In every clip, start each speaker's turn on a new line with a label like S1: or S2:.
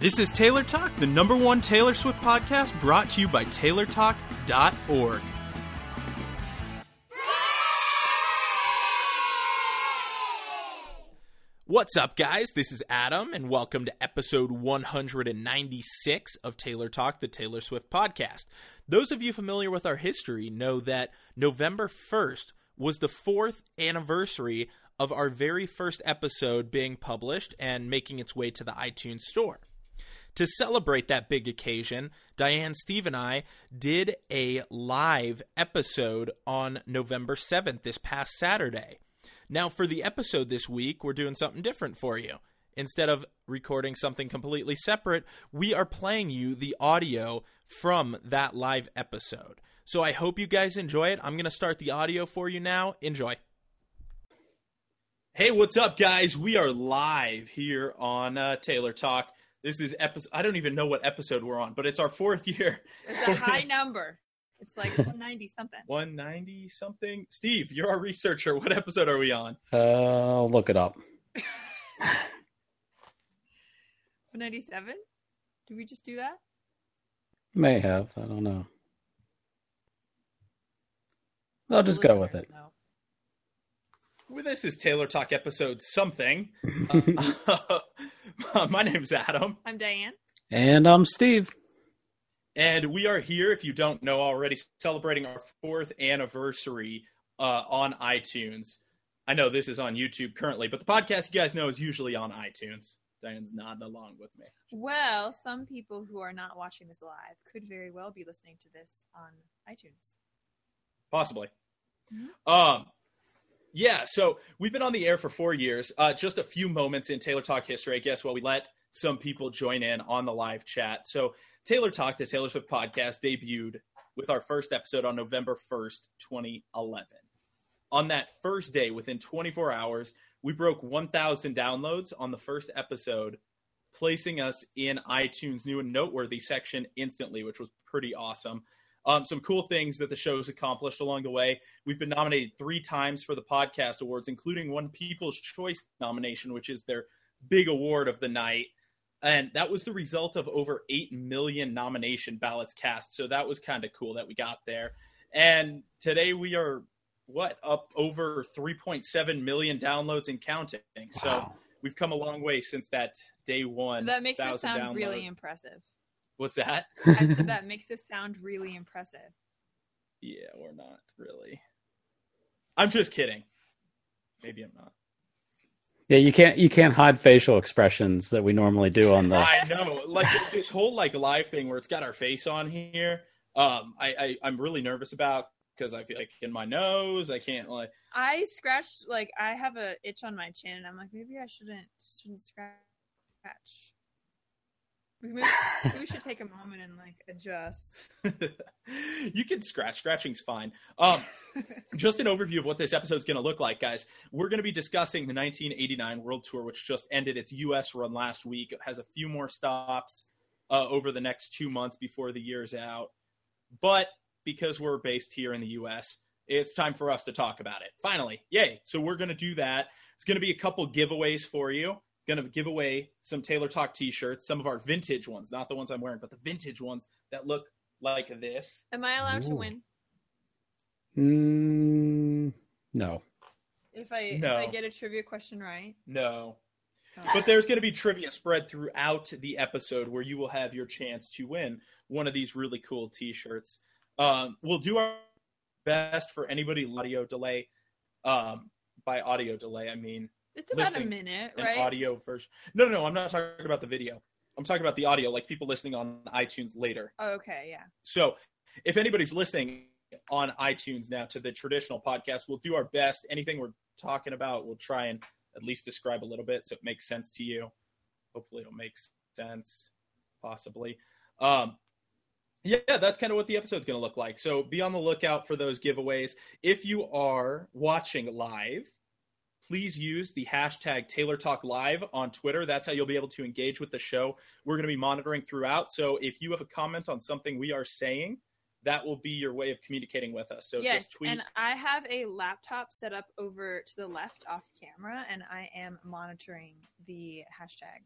S1: This is Taylor Talk, the number one Taylor Swift podcast brought to you by TaylorTalk.org. What's up, guys? This is Adam, and welcome to episode 196 of Taylor Talk, the Taylor Swift podcast. Those of you familiar with our history know that November 1st was the fourth anniversary of our very first episode being published and making its way to the iTunes store. To celebrate that big occasion, Diane, Steve, and I did a live episode on November 7th, this past Saturday. Now, for the episode this week, we're doing something different for you. Instead of recording something completely separate, we are playing you the audio from that live episode. So I hope you guys enjoy it. I'm going to start the audio for you now. Enjoy. Hey, what's up, guys? We are live here on uh, Taylor Talk. This is episode. I don't even know what episode we're on, but it's our fourth year.
S2: It's a high number. It's like 190 something.
S1: 190 something. Steve, you're our researcher. What episode are we on?
S3: Uh, I'll look it up.
S2: 197? Did we just do that?
S3: May have. I don't know. I'll just go with it.
S2: know.
S1: Well, this is Taylor Talk episode something. Uh, my name's Adam,
S2: I'm Diane.
S3: And I'm Steve.
S1: and we are here, if you don't know already, celebrating our fourth anniversary uh, on iTunes. I know this is on YouTube currently, but the podcast you guys know is usually on iTunes. Diane's nodding along with me.
S2: Well, some people who are not watching this live could very well be listening to this on iTunes.
S1: Possibly.
S2: Mhm.
S1: Um, yeah, so we've been on the air for four years. Uh, just a few moments in Taylor Talk history, I guess, while we let some people join in on the live chat. So Taylor Talk, the Taylor Swift podcast, debuted with our first episode on November 1st, 2011. On that first day, within 24 hours, we broke 1,000 downloads on the first episode, placing us in iTunes' new and noteworthy section instantly, which was pretty awesome. Um, some cool things that the show's accomplished along the way. We've been nominated three times for the podcast awards, including one People's Choice nomination, which is their big award of the night. And that was the result of over 8 million nomination ballots cast. So that was kind of cool that we got there. And today we are, what, up over 3.7 million downloads and counting. So we've come a long way since that day one.
S2: That makes it
S1: 1,000
S2: sound really impressive.
S1: What's that?
S2: I said that makes this sound really impressive.
S1: Yeah, we're not really. I'm just kidding. Maybe I'm not.
S3: Yeah, you can't you can't hide facial expressions that we normally do on the.
S1: I know, like this whole like live thing where it's got our face on here. Um, I, I I'm really nervous about because I feel like in my nose I can't like.
S2: I scratched like I have a itch on my chin, and I'm like maybe I shouldn't shouldn't scratch. Maybe, maybe we should take a moment and like adjust.
S1: you can scratch. Scratching's fine. Um, just an overview of what this episode's going to look like, guys. We're going to be discussing the 1989 World Tour, which just ended its U.S. run last week. It has a few more stops uh, over the next two months before the year's out. But because we're based here in the U.S., it's time for us to talk about it. Finally, yay! So we're going to do that. It's going to be a couple giveaways for you. Going to give away some Taylor Talk T-shirts, some of our vintage ones, not the ones I'm wearing, but the vintage ones that look like this.
S2: Am I allowed to win
S3: Mm, no.
S2: if I
S1: No.
S2: if I get a trivia question right?
S1: No.
S2: Oh.
S1: But there's going to be trivia spread throughout the episode where you will have your chance to win one of these really cool T-shirts. Um, we'll do our best for anybody audio delay. Um, by audio delay, I mean
S2: It's about a minute,
S1: an
S2: right?
S1: audio version. No, no, no. I'm not talking about the video. I'm talking about the audio, like people listening on iTunes later.
S2: Oh, okay, yeah.
S1: So if anybody's listening on iTunes now to the traditional podcast, we'll do our best. Anything we're talking about, we'll try and at least describe a little bit so it makes sense to you. Hopefully it'll make sense, possibly. Um, yeah, that's kind of what the episode's going to look like. So be on the lookout for those giveaways. If you are watching live, please use the hashtag Taylor Talk Live on Twitter. That's how you'll be able to engage with the show. We're going to be monitoring throughout. So if you have a comment on something we are saying, that will be your way of communicating with us. So
S2: yes,
S1: just tweet.
S2: and I have a laptop set up over to the left off camera, and I am monitoring the hashtag.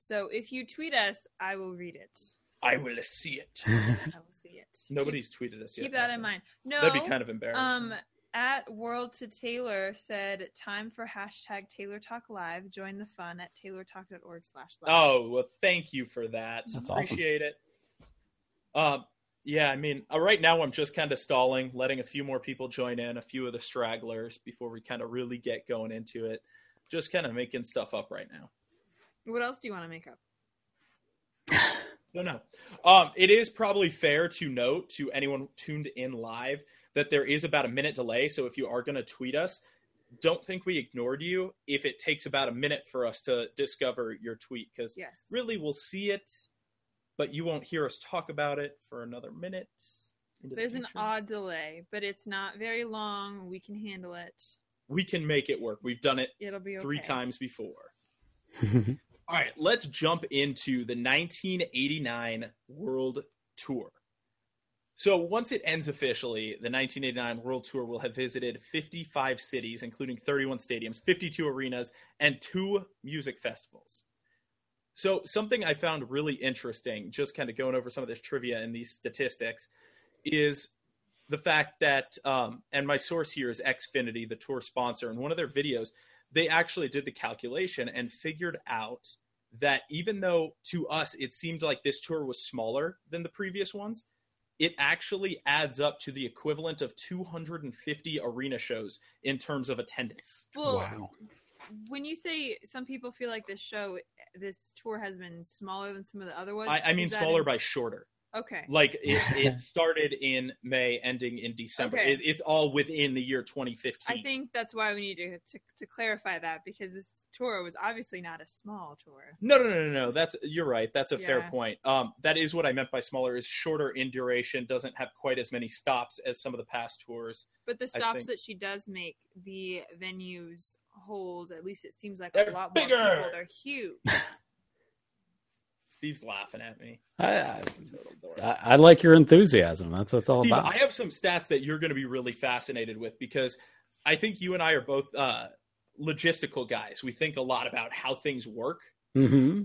S2: So if you tweet us, I will read it.
S1: I will see it.
S2: I will see it.
S1: Nobody's tweeted us
S2: keep,
S1: yet.
S2: keep that
S1: have
S2: in mind. No,
S1: That'd be kind of embarrassing.
S2: um, at World to Taylor said, "Time for hashtag Taylor Talk Live. Join the fun at taylortalk.org/live."
S1: oh well, thank you for that.
S3: That's awesome.
S1: Appreciate it. Um, yeah, I mean, uh, right now I'm just kind of stalling, letting a few more people join in, a few of the stragglers before we kind of really get going into it. Just kind of making stuff up right now.
S2: What else do you want to make up?
S1: No, no. Um, it is probably fair to note to anyone tuned in live that there is about a minute delay. So if you are going to tweet us, don't think we ignored you if it takes about a minute for us to discover your tweet because
S2: Yes.
S1: really we'll see it, but you won't hear us talk about it for another minute. into the
S2: There's an odd delay, but it's not very long. We can handle it.
S1: We can make it work. We've done it
S2: It'll be okay.
S1: three times before. All right, let's jump into the 1989 World Tour. So, once it ends officially, the 1989 World Tour will have visited 55 cities, including 31 stadiums, 52 arenas, and two music festivals. So, something I found really interesting, just kind of going over some of this trivia and these statistics, is the fact that, um, and my source here is Xfinity, the tour sponsor, and one of their videos, they actually did the calculation and figured out that even though to us it seemed like this tour was smaller than the previous ones, it actually adds up to the equivalent of 250 arena shows in terms of attendance.
S2: Well,
S3: wow.
S2: when you say some people feel like this show, this tour has been smaller than some of the other ones,
S1: I, I mean, smaller
S2: in-
S1: by shorter.
S2: Okay.
S1: Like it, it started in May, ending in December.
S2: Okay.
S1: It, it's all within the year 2015.
S2: I think that's why we need to, to to clarify that because this tour was obviously not a small tour.
S1: No, no, no, no, no. That's you're right. That's a fair point. Um, that is what I meant by smaller. Is shorter in duration, doesn't have quite as many stops as some of the past tours.
S2: But the stops that she does make, the venues hold. At least it seems like
S1: They're
S2: a lot
S1: bigger.
S2: more people. They're huge.
S1: Steve's laughing at me.
S3: I, I, I like your enthusiasm. That's what it's all
S1: Steve,
S3: about.
S1: I have some stats that you're going to be really fascinated with because I think you and I are both uh, logistical guys. We think a lot about how things work.
S3: hmm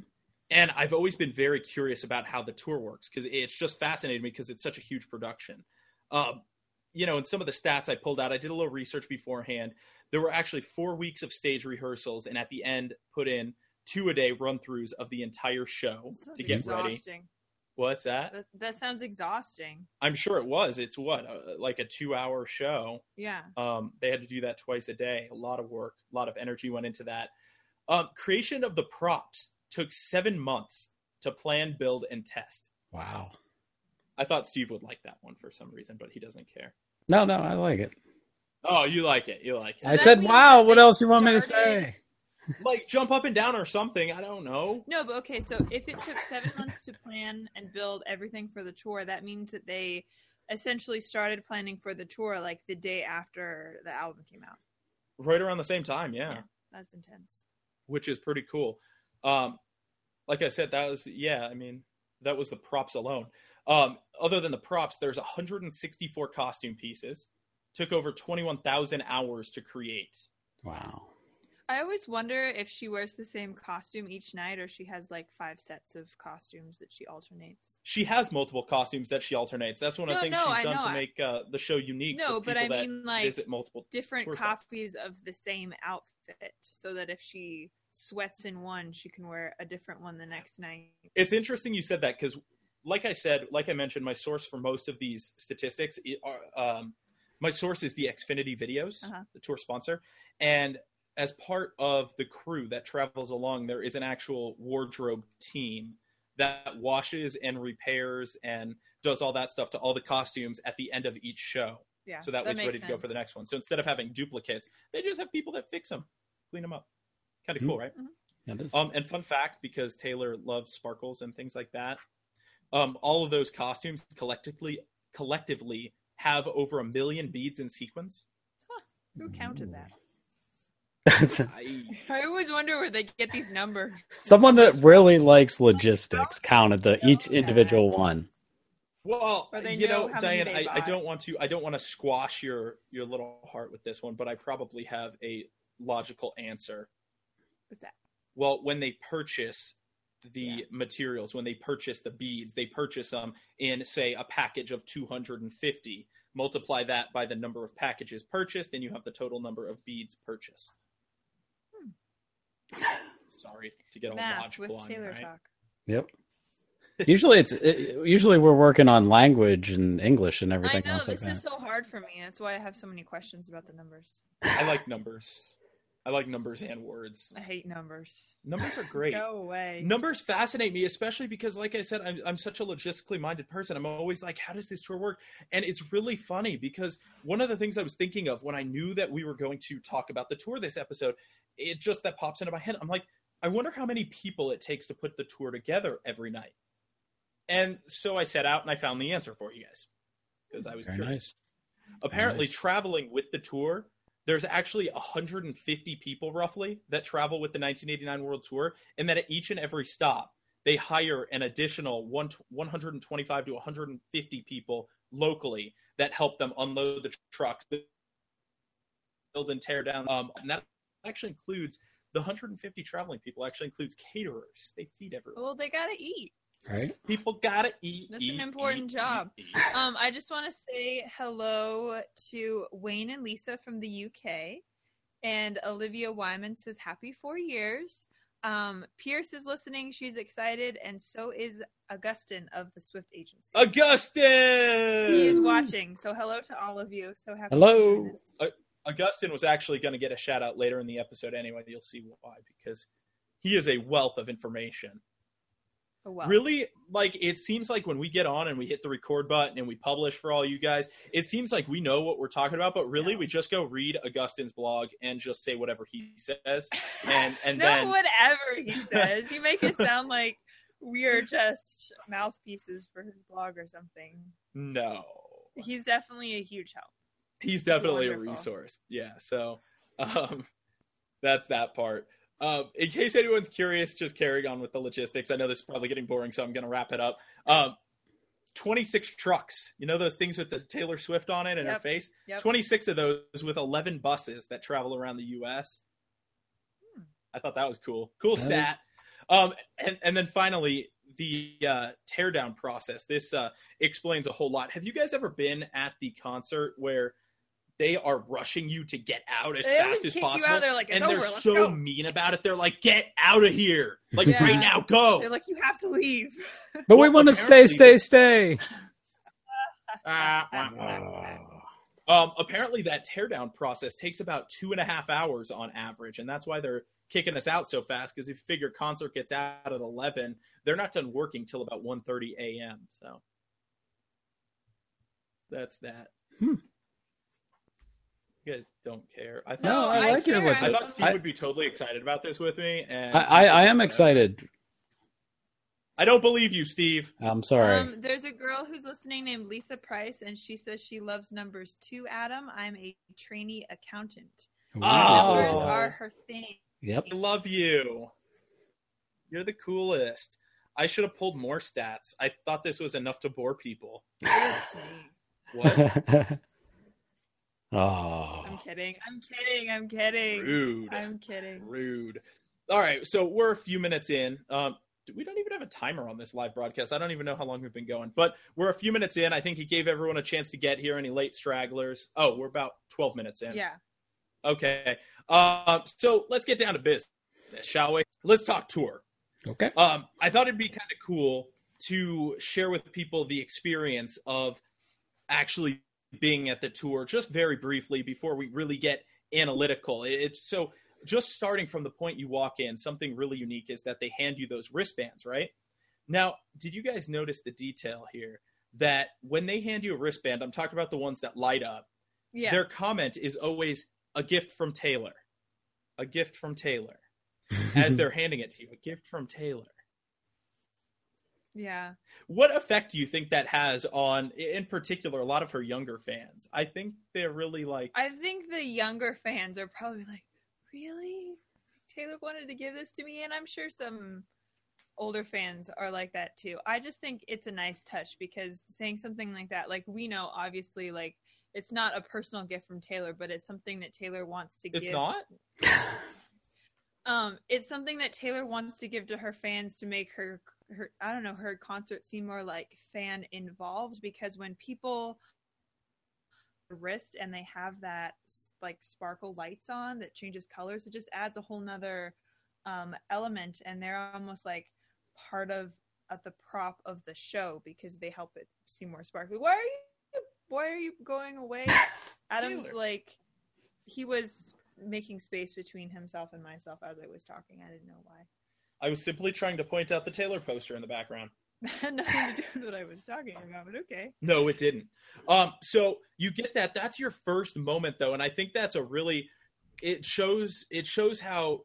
S1: And I've always been very curious about how the tour works because it's just fascinated me because it's such a huge production. Um, you know, and some of the stats I pulled out, I did a little research beforehand. There were actually four weeks of stage rehearsals, and at the end, put in two a day run throughs of the entire show to get ready. What's that?
S2: That, that sounds exhausting.
S1: I'm sure it was. It's what, uh, like a two hour show.
S2: Yeah.
S1: Um, they had to do that twice a day. A lot of work, a lot of energy went into that. Um, creation of the props took seven months to plan, build, and test.
S3: Wow.
S1: I thought Steve would like that one for some reason, but he doesn't care.
S3: No, no, I like it.
S1: Oh, you like it. You like
S2: So
S3: I said, wow, what
S2: they
S3: else you want me to
S2: started-
S3: say?
S1: Like jump up and down or something. I don't know.
S2: No, but okay. So if it took seven months to plan and build everything for the tour, that means that they essentially started planning for the tour like the day after the album came out.
S1: Right around the same time, yeah,
S2: Yeah. That's intense.
S1: which is pretty cool. Um, like I said, that was yeah. I mean, that was the props alone. Um, other than the props, there's 164 costume pieces. Took over 21,000 hours to create.
S3: Wow.
S2: I always wonder if she wears the same costume each night or she has like five sets of costumes that she alternates.
S1: She has multiple costumes that she alternates. That's one of the
S2: No,
S1: things
S2: no,
S1: she's
S2: I
S1: done
S2: know.
S1: to make uh, the show unique.
S2: No,
S1: for
S2: but I mean, like,
S1: multiple.
S2: Different copies of the same outfit so that if she sweats in one, she can wear a different one the next night.
S1: It's interesting you said that because, like I said, like I mentioned, my source for most of these statistics are um, my source is the Xfinity videos,
S2: Uh-huh.
S1: the tour sponsor, and as part of the crew that travels along, there is an actual wardrobe team that washes and repairs and does all that stuff to all the costumes at the end of each show.
S2: Yeah.
S1: So that, way it's
S2: makes
S1: ready to go for the next one. So instead of having duplicates, they just have people that fix them, clean them up. Kind of cool, right?
S3: That is.
S1: Um, and fun fact, because Taylor loves sparkles and things like that, um, all of those costumes collectively collectively have over a million beads and sequins.
S2: Who counted that?
S1: I,
S2: I always wonder where they get these numbers.
S3: Someone that really likes logistics counted the each individual one.
S1: well, you
S2: know
S1: know, Diane, I, I don't want to I don't want to squash your your little heart with this one, but I probably have a logical answer.
S2: What's that?
S1: Well, when they purchase the
S2: Yeah.
S1: materials when they purchase the beads. They purchase them in, say, a package of 250. Multiply that by the number of packages purchased, and you have the total number of beads purchased. Sorry to get all
S2: Math
S1: logical
S2: with
S1: on you,
S2: Taylor
S1: right?
S2: talk.
S3: Yep. Usually it's it, usually we're working on language and English and everything.
S2: I know
S3: else like
S2: this
S3: that.
S2: is so hard for me. That's why I have so many questions about the numbers.
S1: I like numbers. I like numbers and words.
S2: I hate numbers.
S1: Numbers are great.
S2: Go away.
S1: Numbers fascinate me, especially because, like I said, I'm, I'm such a logistically minded person. I'm always like, how does this tour work? And it's really funny because one of the things I was thinking of when I knew that we were going to talk about the tour this episode, it just that pops into my head. I'm like, I wonder how many people it takes to put the tour together every night. And so I set out and I found the answer for you guys because I was
S3: Very
S1: curious.
S3: nice.
S1: Apparently,
S3: Nice.
S1: traveling with the tour, there's actually 150 people roughly that travel with the 1989 World Tour, and that at each and every stop, they hire an additional one, 125 to 150 people locally that help them unload the trucks, build and tear down. Um, and that actually includes the 150 traveling people. Actually includes caterers. They feed everyone.
S2: Well, they gotta eat.
S3: Right?
S1: People gotta eat.
S2: That's an important
S1: eat,
S2: job.
S1: eat, eat.
S2: Um, I just want to say hello to Wayne and Lisa from the UK, and Olivia Wyman says happy four years. Um, Pierce is listening; she's excited, and so is Augustin of the Swift Agency.
S1: Augustin.
S2: he is watching, so hello to all of you. So happy.
S3: Hello.
S2: to join us.
S1: Augustin was actually going to get a shout out later in the episode anyway. You'll see why because he is a wealth of information.
S2: Oh, wow.
S1: Really, like it seems like when we get on and we hit the record button and we publish for all you guys, it seems like we know what we're talking about, but really
S2: No.
S1: we just go read Augustin's blog and just say whatever he says, and and
S2: no,
S1: then
S2: whatever he says, you make it sound like we are just mouthpieces for his blog or something.
S1: no,
S2: He's definitely a huge help.
S1: he's definitely a resource. Yeah, so um, that's that part. Um, in case anyone's curious, just carrying on with the logistics. I know this is probably getting boring, so I'm going to wrap it up. Um, 26 trucks. You know those things with the Taylor Swift on it and her face?
S2: yep.
S1: 26 of those with 11 buses that travel around the U.S.
S2: Hmm.
S1: I thought that was cool. Cool
S3: That
S1: stat. Um, and, and then finally, the uh, teardown process. This uh, explains a whole lot. Have you guys ever been at the concert where they are rushing you to get out as
S2: They
S1: fast as possible?
S2: out, they're like, "It's
S1: and
S2: over,
S1: they're
S2: let's
S1: so
S2: go."
S1: mean about it. They're like, "Get out of here! Like
S2: Yeah.
S1: right now, go!"
S2: They're like, you have to leave.
S3: But we want to stay, stay, stay.
S1: Ah, wah, wah. Um, apparently, that teardown process takes about two and a half hours on average, and that's why they're kicking us out so fast. Because if you figure concert gets out at eleven, they're not done working till about 1.30 a.m. So that's that.
S3: Hmm.
S1: You guys don't care. I thought
S3: No,
S1: Steve,
S3: I
S2: I
S3: like it.
S2: care.
S1: I thought Steve
S3: I,
S1: would be totally excited about this with me, and
S3: I, I, I am excited.
S1: I don't believe you, Steve.
S3: I'm sorry.
S2: Um, there's a girl who's listening named Lisa Price, and she says she loves numbers too. Adam, I'm a trainee accountant.
S1: Oh.
S2: Numbers are her thing.
S3: Yep.
S1: I love you. You're the coolest. I should have pulled more stats. I thought this was enough to bore people.
S2: It is.
S1: What?
S3: oh.
S2: I'm kidding. I'm kidding. I'm kidding.
S1: Rude.
S2: I'm kidding.
S1: Rude. All right, so we're a few minutes in. Um, we don't even have a timer on this live broadcast. I don't even know how long we've been going, but we're a few minutes in. I think he gave everyone a chance to get here. Any late stragglers? Oh, we're about 12 minutes in.
S2: Yeah.
S1: Okay. Um, so let's get down to business, shall we? Let's talk tour.
S3: Okay.
S1: Um, I thought it'd be kind of cool to share with people the experience of actually being at the tour, just very briefly before we really get analytical. It's so just starting from the point you walk in, something really unique is that they hand you those wristbands, right? Now, did you guys notice the detail here that when they hand you a wristband, I'm talking about the ones that light up,
S2: Yeah.
S1: their comment is always a gift from Taylor. A gift from Taylor. As they're handing it to you, a gift from Taylor.
S2: Yeah.
S1: What effect do you think that has on, in particular, a lot of her younger fans? I think they're really like,
S2: I think the younger fans are probably like, really? Taylor wanted to give this to me? And I'm sure some older fans are like that too. I just think it's a nice touch because saying something like that, like we know obviously like it's not a personal gift from Taylor, but it's something that Taylor wants to
S1: it's
S2: give.
S1: It's not?
S2: Um it's something that Taylor wants to give to her fans to make her her I don't know her concert seem more like fan involved because when people wrist and they have that like sparkle lights on that changes colors it just adds a whole nother um, element and they're almost like part of at the prop of the show because they help it seem more sparkly. Why are you why are you going away? Adam's like he was making space between himself and myself as i was talking i didn't know why
S1: I was simply trying to point out the Taylor poster in the background.
S2: Had nothing to do with what I was talking about, but okay.
S1: No, it didn't. Um, so you get that. That's your first moment, though, and I think that's a really. It shows. It shows how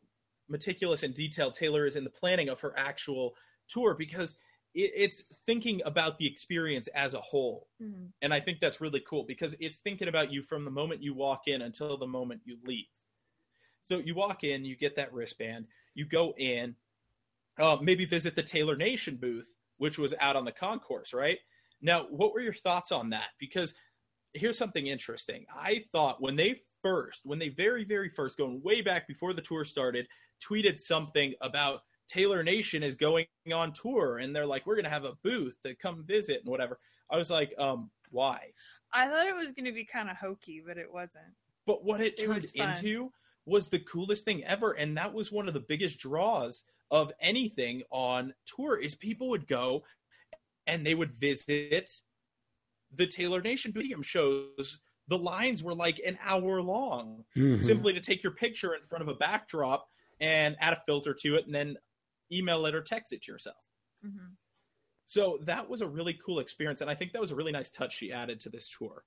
S1: meticulous and detailed Taylor is in the planning of her actual tour because it, it's thinking about the experience as a whole,
S2: Mhm.
S1: and I think that's really cool because it's thinking about you from the moment you walk in until the moment you leave. So you walk in, you get that wristband, you go in, uh, maybe visit the Taylor Nation booth, which was out on the concourse, right? Now, what were your thoughts on that? Because here's something interesting. I thought when they first, when they very, very first, going way back before the tour started, tweeted something about Taylor Nation is going on tour and they're like, we're going to have a booth to come visit and whatever. I was like, um, why?
S2: I thought it was going to be kind of hokey, but it wasn't.
S1: But what it
S2: It
S1: turned into was the coolest thing ever. And that was one of the biggest draws of anything on tour is people would go and they would visit the Taylor Nation Medium shows. The lines were like an hour long,
S3: Mhm.
S1: simply to take your picture in front of a backdrop and add a filter to it and then email it or text it to yourself.
S2: hmm
S1: So that was a really cool experience, and I think that was a really nice touch she added to this tour.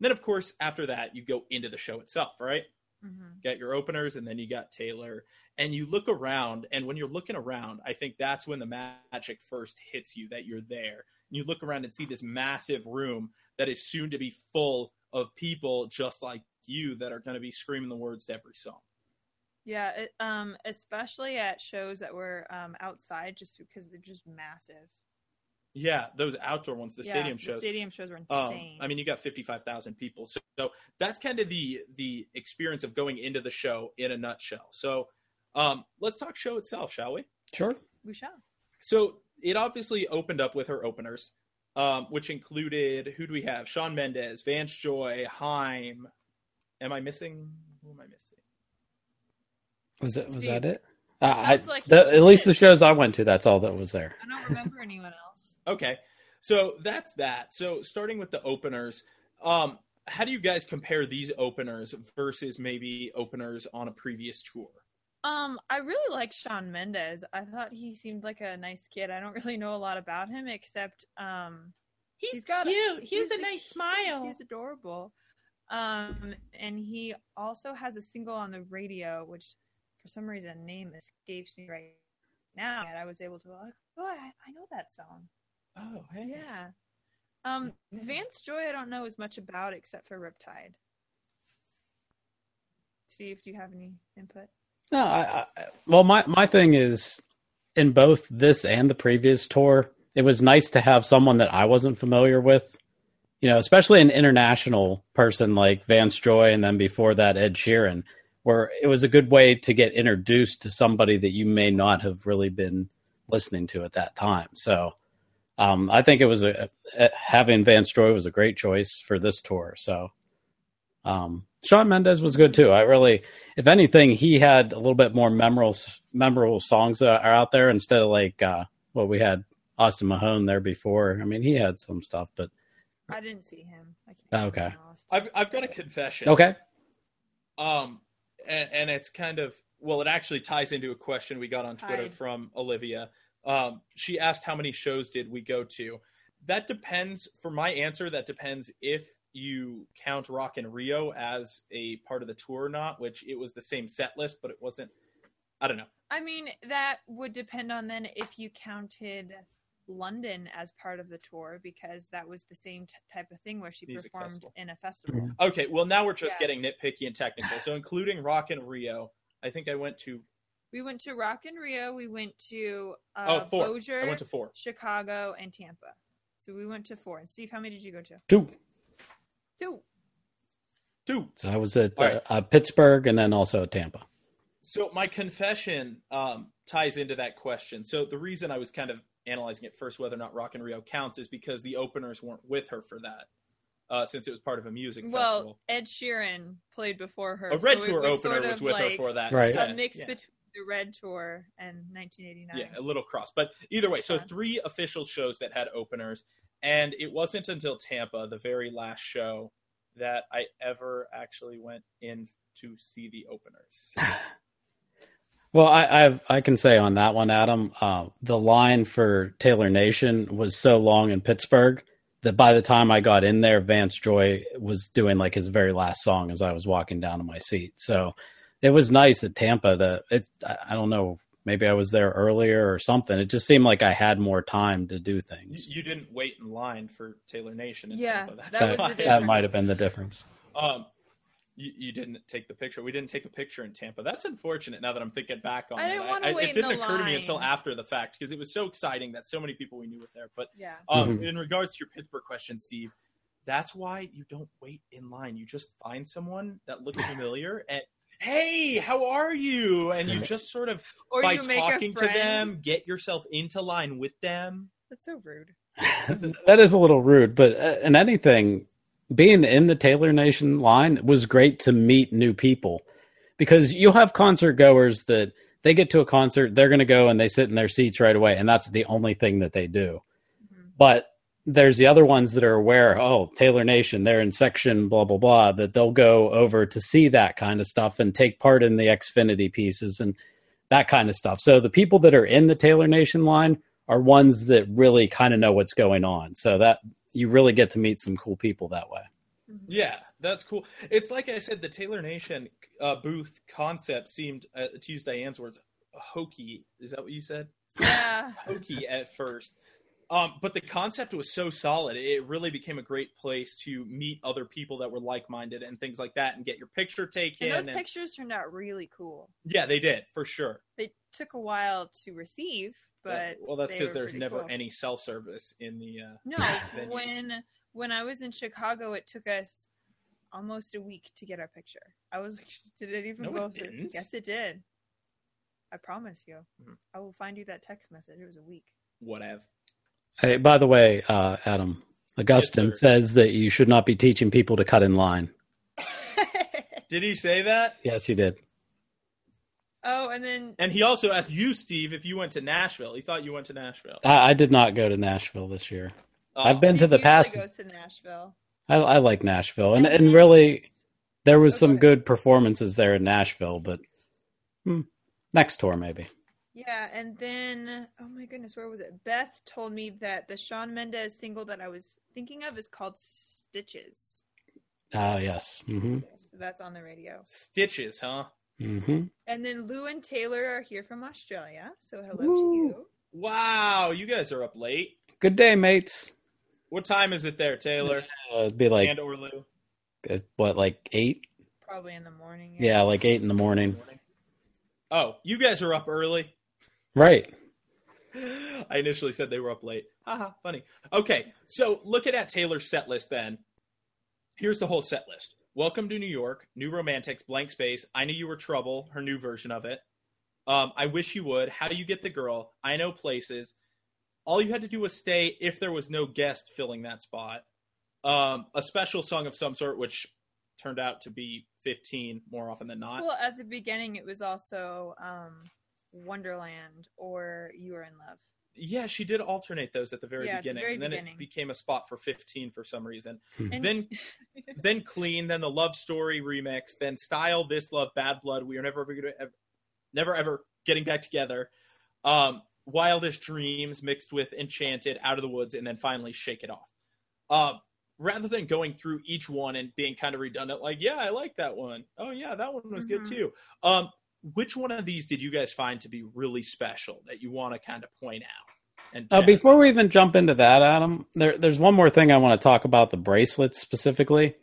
S1: Then, of course, after that, you go into the show itself, right?
S2: Hmm
S1: Got your openers, and then you got Taylor, and you look around. And when you're looking around, I think that's when the magic first hits you that you're there. And you look around and see this massive room that is soon to be full of people just like you that are going to be screaming the words to every song.
S2: Yeah, it, um, especially at shows that were um, outside, just because they're just massive.
S1: Yeah, those outdoor ones, the
S2: Yeah,
S1: stadium
S2: the
S1: shows.
S2: stadium shows were
S1: Um,
S2: insane.
S1: I mean, you got fifty-five thousand people, so, so that's kind of the the experience of going into the show in a nutshell. So, um, let's talk show itself, shall we?
S3: Sure.
S2: we shall.
S1: So it obviously opened up with her openers, um, which included who do we have? Shawn Mendes, Vance Joy, Haim. Am I missing? Who am I missing?
S3: Was it? Was
S2: Steve.
S3: that it? Uh, I,
S2: like
S3: the, at least the shows I went to, that's all that was there.
S2: I don't remember anyone else.
S1: Okay, so that's that. So starting with the openers, um, how do you guys compare these openers versus maybe openers on a previous tour?
S2: Um, I really like Shawn Mendes. I thought he seemed like a nice kid. I don't really know a lot about him except um He's got a-
S1: cute. He has
S2: he's
S1: a
S2: a-
S1: nice smile.
S2: he's adorable. Um, and he also has a single on the radio, which for some reason name escapes me right now. And I was able to like, oh, I, I know that song.
S1: Oh, hey.
S2: Yeah. Um, Vance Joy, I don't know as much about except for Riptide. Steve, do you have any input?
S3: No, I, I, well, my my thing is in both this and the previous tour, it was nice to have someone that I wasn't familiar with. You know, especially an international person like Vance Joy, and then before that Ed Sheeran, where it was a good way to get introduced to somebody that you may not have really been listening to at that time. So, um, I think it was a, a having Vance Joy was a great choice for this tour. So, um, Shawn Mendes was good too. I really, if anything, he had a little bit more memorable memorable songs that are out there instead of like uh, what we had Austin Mahone there before. I mean, he had some stuff, but
S2: I didn't see him. I can't
S3: Oh, okay.
S1: I've I've got a confession.
S3: okay.
S1: Um, and, and it's kind of well, it actually ties into a question we got on Twitter
S2: Tied.
S1: from Olivia. Um, she asked how many shows did we go to. That depends. For my answer, that depends if you count Rock in Rio as a part of the tour or not. Which it was the same set list, but it wasn't. I don't know.
S2: I mean, that would depend on then if you counted London as part of the tour because that was the same t- type of thing where she
S1: Music
S2: performed
S1: festival.
S2: in a festival.
S1: Okay, well now we're just
S2: Yeah.
S1: getting nitpicky and technical. So including Rock in Rio, I think I went to
S2: We went to Rock in Rio. We went to uh,
S1: oh four.
S2: Bossier,
S1: I went to four.
S2: Chicago, and Tampa. So we went to four. And Steve, how many did you go to?
S3: Two.
S2: Two.
S1: Two.
S3: So I was at
S1: All right.
S3: uh, uh, Pittsburgh and then also at Tampa.
S1: So my confession um, ties into that question. So the reason I was kind of analyzing it first, whether or not Rock in Rio counts, is because the openers weren't with her for that, uh, since it was part of a music
S2: Well,
S1: festival.
S2: Ed Sheeran played before her.
S1: A Red
S2: so
S1: Tour
S2: was
S1: opener
S2: sort
S1: was
S2: of
S1: with her for that.
S3: Right.
S2: A mix
S1: yeah.
S2: between the Red Tour and 1989.
S1: Yeah, a little cross. But either way, so three official shows that had openers, and it wasn't until Tampa, the very last show, that I ever actually went in to see the openers.
S3: Well, I I've, I can say on that one, Adam, uh, the line for Taylor Nation was so long in Pittsburgh that by the time I got in there, Vance Joy was doing like his very last song as I was walking down to my seat. So it was nice at Tampa to. It's I I don't know. Maybe I was there earlier or something. It just seemed like I had more time to do things.
S1: you didn't wait in line for Taylor Nation. In
S2: Yeah,
S1: Tampa. That's
S2: that was
S3: that might have been the difference.
S1: Um, you, you didn't take the picture. We didn't take a picture in Tampa. That's unfortunate. Now that I'm thinking back on
S2: I
S1: it,
S2: didn't wanna
S1: I-
S2: wait
S1: it didn't
S2: the
S1: occur to me until after the fact because it was so exciting that so many people we knew were there. But
S2: Yeah.
S1: um,
S3: Mhm.
S1: in regards to your Pittsburgh question, Steve, that's why you don't wait in line. You just find someone that looks familiar and hey, how are you? And you just sort of
S2: Or
S1: by
S2: you
S1: talking to them, get yourself into line with them.
S2: That's so rude.
S3: that is a little rude, but uh, in anything, being in the Taylor Nation line was great to meet new people because you'll have concert goers that they get to a concert, they're going to go and they sit in their seats right away, and that's the only thing that they do.
S2: Mhm.
S3: But there's the other ones that are aware, oh, Taylor Nation, they're in section blah blah blah, that they'll go over to see that kind of stuff and take part in the Xfinity pieces and that kind of stuff. So the people that are in the Taylor Nation line are ones that really kind of know what's going on. So that you really get to meet some cool people that way.
S2: Mhm.
S1: Yeah, that's cool. It's like I said, the Taylor Nation uh, booth concept seemed, uh, to use Diane's words, hokey. Is that what you said?
S2: Yeah.
S1: hokey at first. Um, but the concept was so solid, it really became a great place to meet other people that were like-minded and things like that, and get your picture taken.
S2: And those
S1: and-
S2: pictures turned out really cool.
S1: yeah, they did for sure.
S2: They took a while to receive, but
S1: well, that's because there's never
S2: cool.
S1: any cell service in the. Uh,
S2: No,
S1: venues.
S2: when when I was in Chicago, it took us almost a week to get our picture. I was like, did it even
S1: No,
S2: go
S1: it
S2: through?
S1: didn't.
S2: Yes, it did. I promise you.
S1: Mhm.
S2: I will find you that text message. It was a week.
S1: whatever.
S3: Hey, by the way, uh, Adam, Augustin
S1: sir.
S3: says that you should not be teaching people to cut in line.
S1: Did he say that?
S3: Yes, he did.
S2: oh, and then
S1: And he also asked you, Steve, if you went to Nashville. He thought you went to Nashville.
S3: I, I did not go to Nashville this year.
S1: Oh,
S3: I've been to the past.
S2: Goes to Nashville.
S3: I, I like Nashville, and and
S2: then-
S3: really, there was
S2: go
S3: some good performances there in Nashville. But hmm, next tour, maybe.
S2: Yeah, and then oh my goodness, where was it? Beth told me that the Shawn Mendes single that I was thinking of is called Stitches.
S3: Ah, yes. hmm
S2: So that's on the radio.
S1: Stitches, huh?
S3: hmm
S2: And then Lou and Taylor are here from Australia. So hello
S3: Woo.
S2: to you.
S1: Wow, you guys are up late.
S3: Good day, mates.
S1: What time is it there, Taylor
S3: Uh, it'd be like
S1: and or Lou?
S3: uh, what, like eight?
S2: Probably in the morning.
S3: Yeah, like eight in the morning.
S1: Oh, you guys are up early.
S3: Right.
S1: I initially said they were up late. Haha, funny. Okay, so looking at Taylor's set list then. Here's the whole set list. Welcome to New York, New Romantics, Blank Space, I Knew You Were Trouble, her new version of it. Um, I Wish You Would, How Do You Get the Girl, I Know Places. All you had to do was stay if there was no guest filling that spot. Um, a special song of some sort, which turned out to be 15 more often than not.
S2: Well, at the beginning, it was also um, Wonderland or You Are in Love.
S1: Yeah, she did alternate those at the very
S2: Yeah, at the
S1: beginning,
S2: very
S1: and then
S2: beginning.
S1: it became a spot for 15 for some reason.
S2: And
S1: Then, then clean, then the love story remix, then style, this love, bad blood. We are never ever gonna, ever, never ever getting back together. Um, wildest dreams mixed with enchanted, out of the woods, and then finally shake it off. Um, rather than going through each one and being kind of redundant, like yeah, I like that one. Oh yeah, that one was good
S2: Mhm.
S1: too. Um, which one of these did you guys find to be really special that you want to kind of point out? And
S3: Uh, before we even jump into that, Adam, there, there's one more thing I want to talk about the bracelets specifically.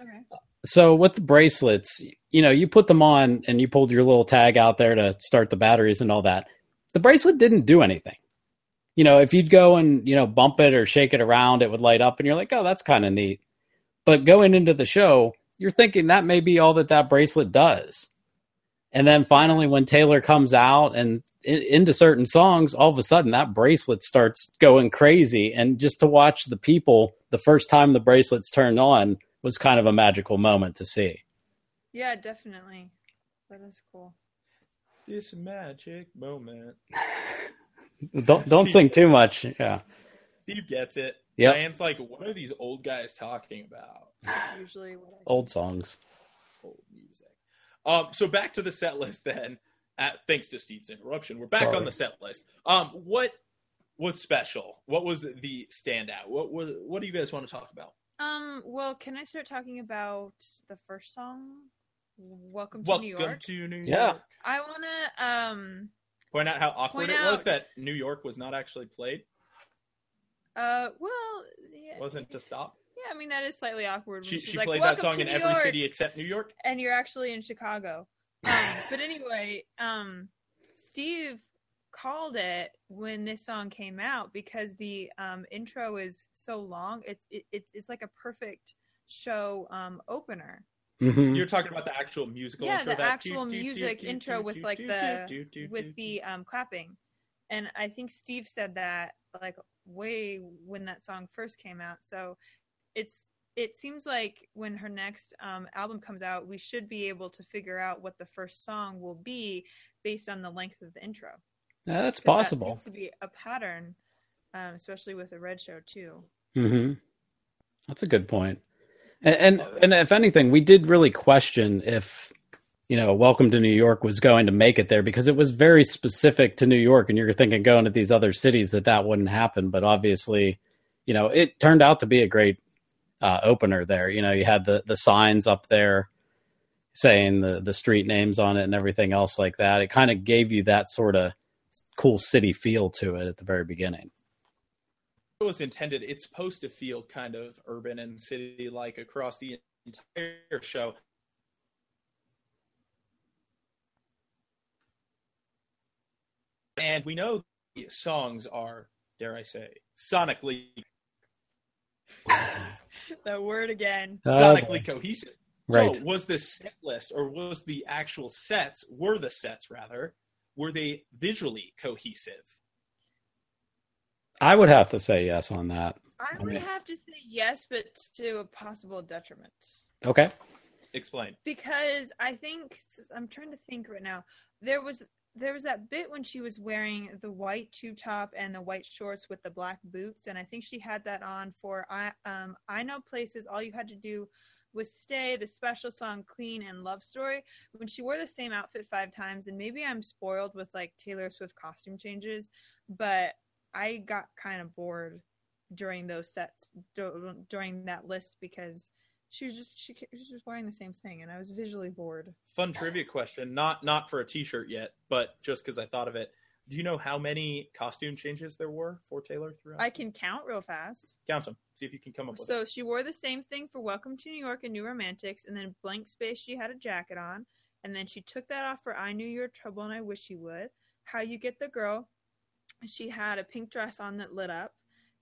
S2: okay.
S3: So with the bracelets, you know, you put them on and you pulled your little tag out there to start the batteries and all that. The bracelet didn't do anything. You know, if you'd go and, you know, bump it or shake it around, it would light up and you're like, oh, that's kind of neat. But going into the show, you're thinking that may be all that that bracelet does. And then finally, when Taylor comes out and in, into certain songs, all of a sudden that bracelet starts going crazy. And just to watch the people the first time the bracelets turned on was kind of a magical moment to see.
S2: Yeah, definitely. That is cool.
S1: This magic moment.
S3: don't don't
S1: Steve-
S3: sing too much. Yeah.
S1: Steve gets it.
S3: Yep.
S1: Diane's like, what are these old guys talking about?
S2: That's usually what I
S3: Old songs.
S1: Old music. Um, so back to the set list then. At, thanks to Steve's interruption, we're back
S3: Sorry.
S1: on the set list. Um, what was special? What was the standout? What was? What do you guys want to talk about?
S2: Um, well, can I start talking about the first song? Welcome to New York.
S1: Welcome to New York.
S3: Yeah.
S2: I wanna um
S1: Point out how awkward
S2: Point
S1: it was that New York was not actually played.
S2: uh well yeah,
S1: Wasn't to stop.
S2: Yeah, I mean that is slightly awkward.
S1: She she
S2: like,
S1: played that song in
S2: New
S1: every
S2: York,"
S1: city except New York.
S2: and you're actually in Chicago. Um, but anyway, um, Steve called it when this song came out because the um, intro is so long. It, it, it it's like a perfect show um, opener.
S3: hmm
S1: You're talking about the actual musical
S2: Yeah,
S1: intro.
S2: the actual
S1: do, do,
S2: music
S1: do,
S2: intro with, like, the- with the um, clapping. And I think Steve said that like way when that song first came out. So it's it seems like when her next um, album comes out, we should be able to figure out what the first song will be based on the length of the intro.
S3: Yeah, that's
S2: that
S3: possible.
S2: seems to be a pattern, um, especially with the Red Show too.
S3: hmm That's a good point. And, and and if anything, we did really question if you know Welcome to New York was going to make it there because it was very specific to New York, and you're thinking going to these other cities that that wouldn't happen. But obviously, you know, it turned out to be a great uh, opener there. You know, you had the the signs up there saying the the street names on it and everything else like that. It kind of gave you that sort of cool city feel to it at the very beginning.
S1: it was intended, it's supposed to feel kind of urban and city like across the entire show. And we know the songs are, dare I say, sonically
S2: That word again.
S3: Oh,
S1: sonically
S3: boy.
S1: cohesive.
S3: Right.
S1: So was the set list or was the actual sets, were the sets rather, were they visually cohesive?
S3: I would have to say yes on that.
S2: I
S3: I
S2: would
S3: mean-
S2: have to say yes, but to a possible detriment.
S3: Okay.
S1: Explain.
S2: because I think I'm trying to think right now. There was there was that bit when she was wearing the white tube top and the white shorts with the black boots, and I think she had that on for I um I know places. All you had to do was stay. The special song "Clean" and "Love Story." When she wore the same outfit five times, and maybe I'm spoiled with like Taylor Swift costume changes, but I got kind of bored during those sets during that list because she was just she, she was just wearing the same thing and i was visually bored
S1: Fun trivia question, not not for a t-shirt yet, but just because I thought of it. Do you know how many costume changes there were for Taylor throughout?
S2: i can count real fast
S1: count them. See if you can come up with it.
S2: so she wore the same thing for welcome to new york and new romantics and then blank space she had a jacket on and then she took that off for i knew you were trouble and i wish you would how you get the girl she had a pink dress on that lit up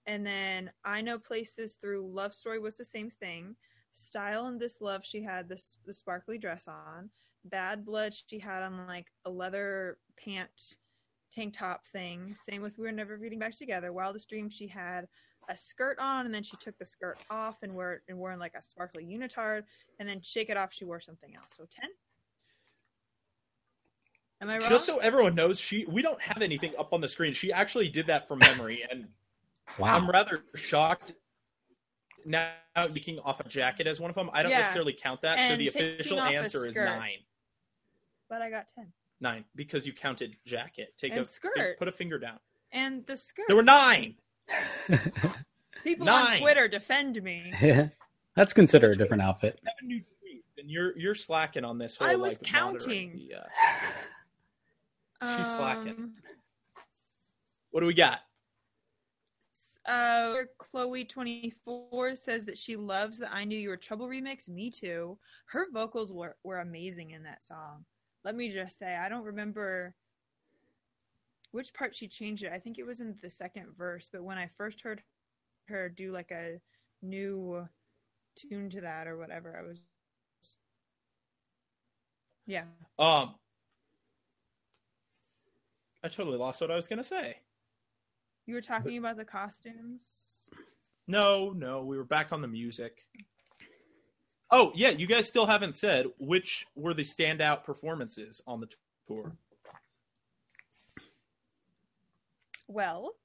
S2: and then i know places through love story was the same thing style and this love she had this the sparkly dress on bad blood she had on like a leather pant tank top thing same with we were never reading back together wildest dream she had a skirt on and then she took the skirt off and wore and wore like a sparkly unitard and then shake it off she wore something else so 10 am i wrong
S1: Just so everyone knows, she we don't have anything up on the screen. She actually did that from memory, and
S3: Wow.
S1: I'm rather shocked. Now taking off a jacket as one of them, I don't
S2: Yeah.
S1: necessarily count that. so the official answer is nine.
S2: but i got 10
S1: Nine because you counted jacket. Take
S2: And
S1: a fi-
S2: skirt.
S1: put a finger down.
S2: and the skirt
S1: There were nine.
S2: people on twitter defend me Yeah.
S3: That's considered a different outfit.
S1: Seven new tweets, and you're you're slacking on this whole.
S2: I was
S1: like,
S2: counting.
S1: the, uh, She's slacking.
S2: Um,
S1: what do we got?
S2: Uh, Chloe twenty four says that she loves the "I Knew You Were Trouble" remix. Me too. Her vocals were were amazing in that song. Let me just say, I don't remember which part she changed it. I think it was in the second verse. But when I first heard her do like a new tune to that or whatever, I was yeah.
S1: Um, I totally lost what I was gonna say.
S2: You were talking about the costumes.
S1: No, no, we were back on the music. Oh yeah, you guys still haven't said which were the standout performances on the tour.
S2: Well,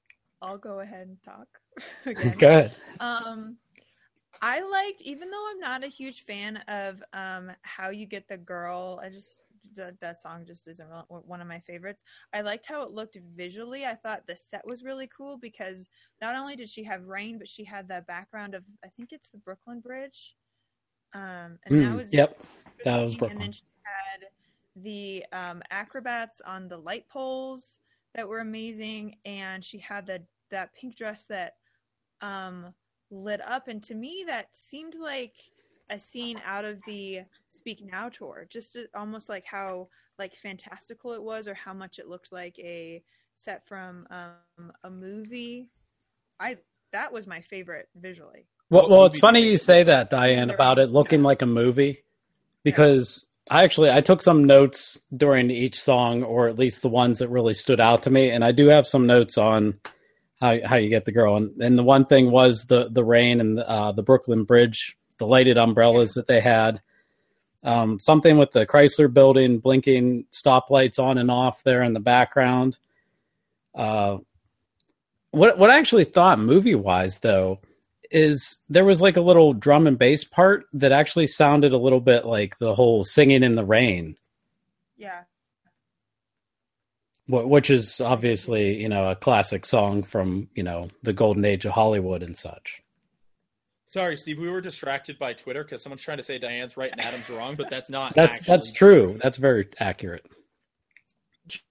S2: I'll go ahead and talk again.
S3: Good.
S2: Um, I liked, even though I'm not a huge fan of um how you get the girl. I just that, that song just isn't real- one of my favorites. I liked how it looked visually. I thought the set was really cool because not only did she have rain, but she had the background of I think it's the Brooklyn Bridge. Um, and that
S3: Mm,
S2: was
S3: yep. That was
S2: And then she had the um, acrobats on the light poles that were amazing, and she had the that pink dress that um, lit up, and to me that seemed like a scene out of the Speak Now tour, just to- almost like how like fantastical it was, or how much it looked like a set from um, a movie. I that was my favorite visually.
S3: Well, well, it's funny
S1: you
S3: you say that, Diane, about it looking like a movie, because I actually I took some notes during each song, or at least the ones that really stood out to me, and I do have some notes on how how you get the girl. And, and the one thing was the the rain and the, uh, the Brooklyn Bridge, the lighted umbrellas that they had. Um, something with the Chrysler Building blinking stoplights on and off there in the background. Uh, what what I actually thought movie wise though is there was like a little drum and bass part that actually sounded a little bit like the whole singing in the rain,
S2: Yeah,
S3: wh- which is obviously you know a classic song from you know the golden age of Hollywood and such.
S1: Sorry, Steve, we were distracted by Twitter because someone's trying to say Diane's right and Adam's wrong, but that's not.
S3: That's
S1: actually
S3: that's true. That's very accurate.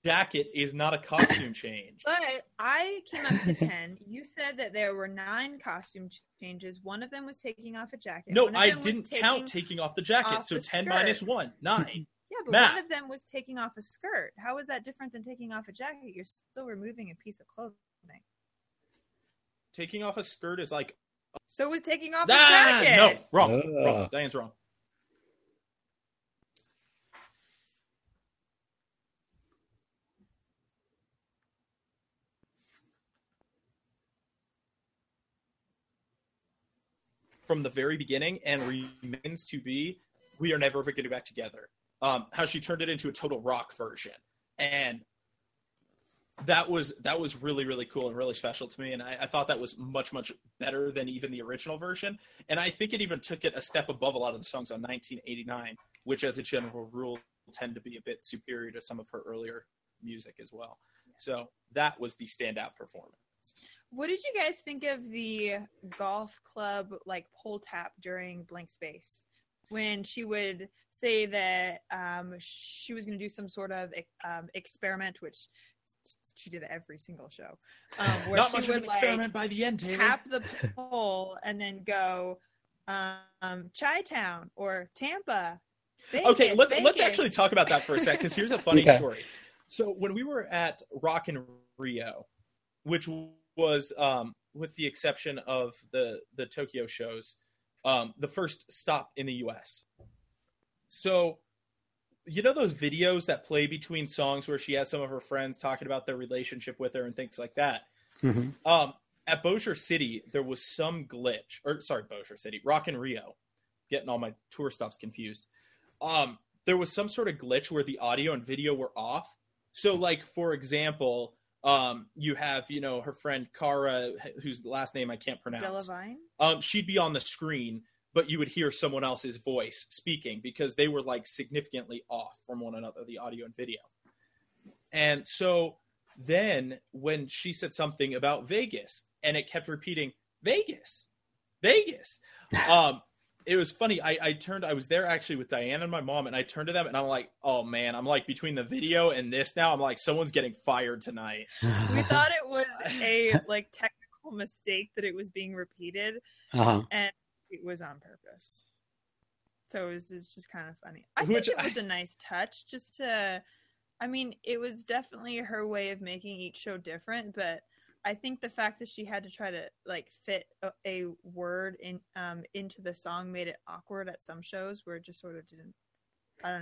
S1: Jacket is not a costume change.
S2: But I came up to 10. You said that there were nine costume changes. One of them was taking off a jacket.
S1: No, I didn't
S2: taking-
S1: count taking off the jacket.
S2: off
S1: So
S2: the
S1: 10
S2: skirt.
S1: minus 1, 9.
S2: Yeah, but
S1: Math.
S2: one of them was taking off a skirt. How is that different than taking off a jacket? You're still removing a piece of clothing.
S1: taking off a skirt is like.
S2: So was taking off
S1: Ah,
S2: a jacket.
S1: no, wrong.
S3: Ah.
S1: wrong. Diane's wrong. From the very beginning and remains to be, we are never ever getting back together. Um, how she turned it into a total rock version, and that was that was really really cool and really special to me. And I, I thought that was much much better than even the original version. And i think it even took it a step above a lot of the songs on 1989 which as a general rule tend to be a bit superior to some of her earlier music as well. So that was the standout performance.
S2: What did you guys think of the golf club like pull tap during blank space? When she would say that um, she was going to do some sort of um, experiment, which she did every single show. Um, where
S1: not
S2: she
S1: much of
S2: would
S1: an
S2: like
S1: experiment by the end Taylor.
S2: tap the pole and then go um, Chi Town or Tampa.
S1: okay let's let's actually talk about that for a sec because here's a funny
S3: Okay.
S1: story so when we were at Rock in Rio which was um, with the exception of the the tokyo shows um, the first stop in the us so you know those videos that play between songs where she has some of her friends talking about their relationship with her and things like that
S3: hmm
S1: um, at Bossier City, there was some glitch, or sorry, Bossier City, Rock in Rio. Getting all my tour stops confused. Um, there was some sort of glitch where the audio and video were off. So, like for example, um, you have you know her friend Cara, whose last name I can't pronounce.
S2: Delavine.
S1: Um, she'd be on the screen, but you would hear someone else's voice speaking because they were like significantly off from one another, the audio and video. And so then when she said something about Vegas and it kept repeating Vegas, Vegas, um, it was funny. I, I turned, I was there actually with Diane and my mom, and I turned to them and I'm like, oh man, I'm like between the video and this now, I'm like, someone's getting fired tonight.
S2: We thought it was a like technical mistake that it was being repeated,
S3: uh-huh.
S2: and it was on purpose. So it was, it's just kind of funny. I
S1: Which
S2: think it
S1: I-
S2: was a nice touch, just to. I mean, it was definitely her way of making each show different, but I think the fact that she had to try to like fit a, a word in um into the song made it awkward at some shows where it just sort of didn't I don't know.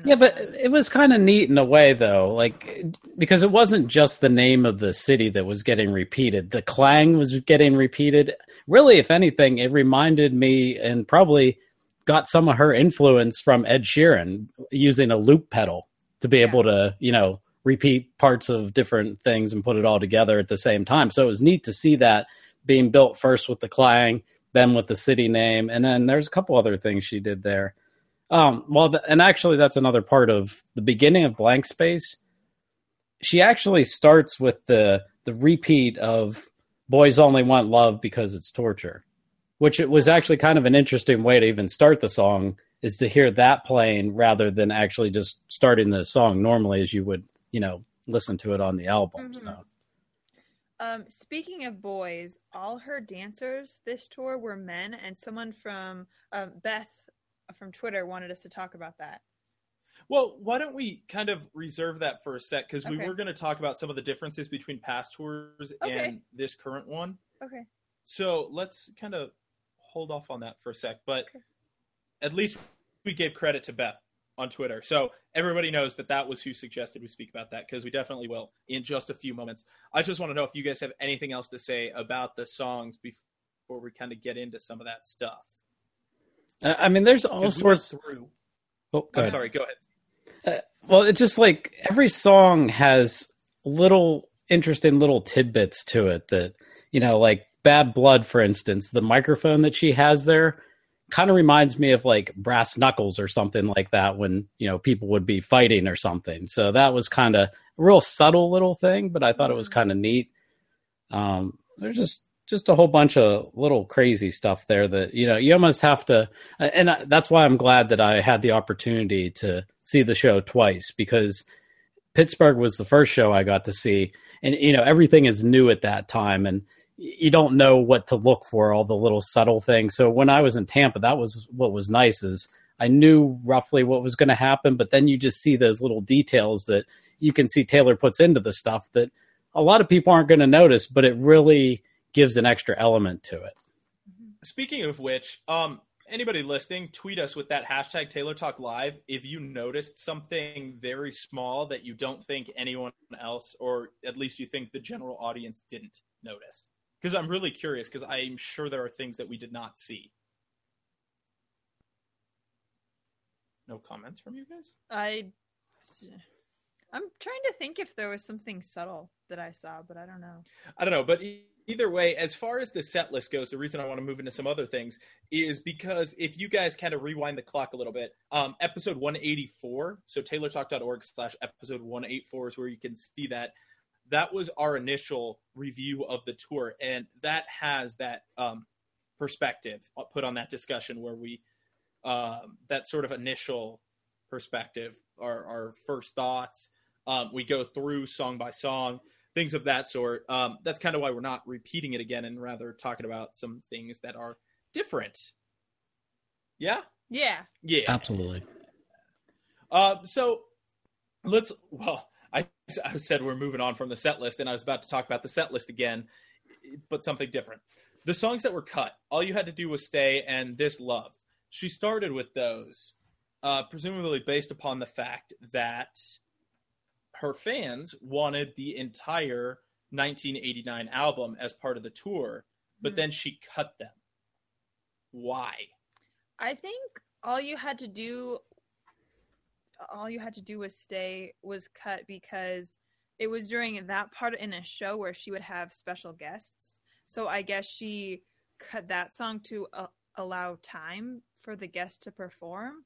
S3: Yeah, but it was kind of neat in a way, though, like because it wasn't just the name of the city that was getting repeated. The clang was getting repeated. Really, if anything, it reminded me and probably got some of her influence from Ed Sheeran using a loop pedal to be
S2: Yeah.
S3: able to, you know, repeat parts of different things and put it all together at the same time. So it was neat to see that being built first with the clang, then with the city name, and then there's a couple other things she did there. Um, well, th- and actually, that's another part of the beginning of Blank Space. She actually starts with the the repeat of "Boys only want love because it's torture," which it was actually kind of an interesting way to even start the song. Is to hear that playing rather than actually just starting the song normally as you would, you know, listen to it on the album.
S2: Mhm.
S3: So.
S2: Um, speaking of boys, all her dancers this tour were men, and someone from um, Beth from Twitter wanted us to talk about that.
S1: Well, why don't we kind of reserve that for a sec because we were going to talk about some of the differences between past tours
S2: Okay.
S1: and this current one.
S2: Okay.
S1: So let's kind of hold off on that for a sec. But
S2: Okay.
S1: at least we gave credit to Beth on Twitter. So everybody knows that that was who suggested we speak about that because we definitely will in just a few moments. I just want to know if you guys have anything else to say about the songs before we kind of get into some of that stuff.
S3: Uh, I mean, there's all sorts.
S1: through.
S3: Oh,
S1: I'm
S3: ahead.
S1: sorry. Go ahead.
S3: Well, it's just like every song has little interesting little tidbits to it that, you know, like Bad Blood, for instance, the microphone that she has there kind of reminds me of like brass knuckles or something like that when, you know, people would be fighting or something. So that was kind of a real subtle little thing, but I thought it was
S2: Mhm.
S3: kind of neat. Um, there's just, just a whole bunch of little crazy stuff there that, you know, you almost have to, and that's why I'm glad that I had the opportunity to see the show twice because Pittsburgh was the first show I got to see, and you know everything is new at that time, and you don't know what to look for, all the little subtle things. So when I was in Tampa, that was what was nice is I knew roughly what was going to happen, but then you just see those little details that you can see Taylor puts into the stuff that a lot of people aren't going to notice, but it really gives an extra element to it.
S1: Speaking of which, um, anybody listening, tweet us with that hashtag Taylor Talk Live if you noticed something very small that you don't think anyone else, or at least you think the general audience didn't notice. Because I'm really curious, because I'm sure there are things that we did not see. No comments from you guys?
S2: I, I'm trying to think if there was something subtle that I saw, but I don't know.
S1: I don't know, but either way, as far as the set list goes, the reason I want to move into some other things is because if you guys kind of rewind the clock a little bit, um, episode 184, so taylortalk.org slash episode 184 is where you can see that. That was our initial review of the tour, and that has that um, perspective put on that discussion where we, um, that sort of initial perspective, our, our first thoughts. Um, we go through song by song things of that sort. Um, that's kind of why we're not repeating it again and rather talking about some things that are different. Yeah,
S2: Yeah.
S1: yeah.
S3: Absolutely.
S1: Uh, so let's. Well, I I said we're moving on from the set list, and I was about to talk about the set list again, but something different. The songs that were cut, all you had to do was stay and this love. She started with those, uh, presumably based upon the fact that her fans wanted the entire 1989 album as part of the tour, but
S2: Hmm.
S1: then she cut them. Why?
S2: I think all you had to do all you had to do was stay was cut because it was during that part in a show where she would have special guests. So I guess she cut that song to uh, allow time for the guest to perform.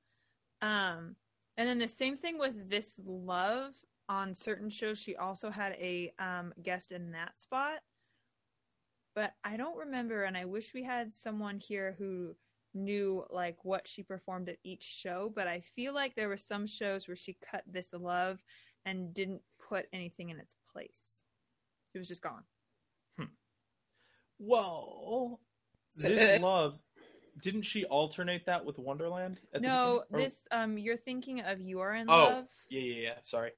S2: Um and then the same thing with this love on certain shows she also had a um guest in that spot. But I don't remember and I wish we had someone here who knew like what she performed at each show, but I feel like there were some shows where she cut this love and didn't put anything in its place. It was just gone.
S1: Well,
S3: Eh,
S1: this love didn't she alternate that with Wonderland? At
S2: No,
S1: beginning? Or-
S2: this um you're thinking of You Are in
S1: Oh.
S2: Love.
S1: Yeah, yeah, yeah. Sorry.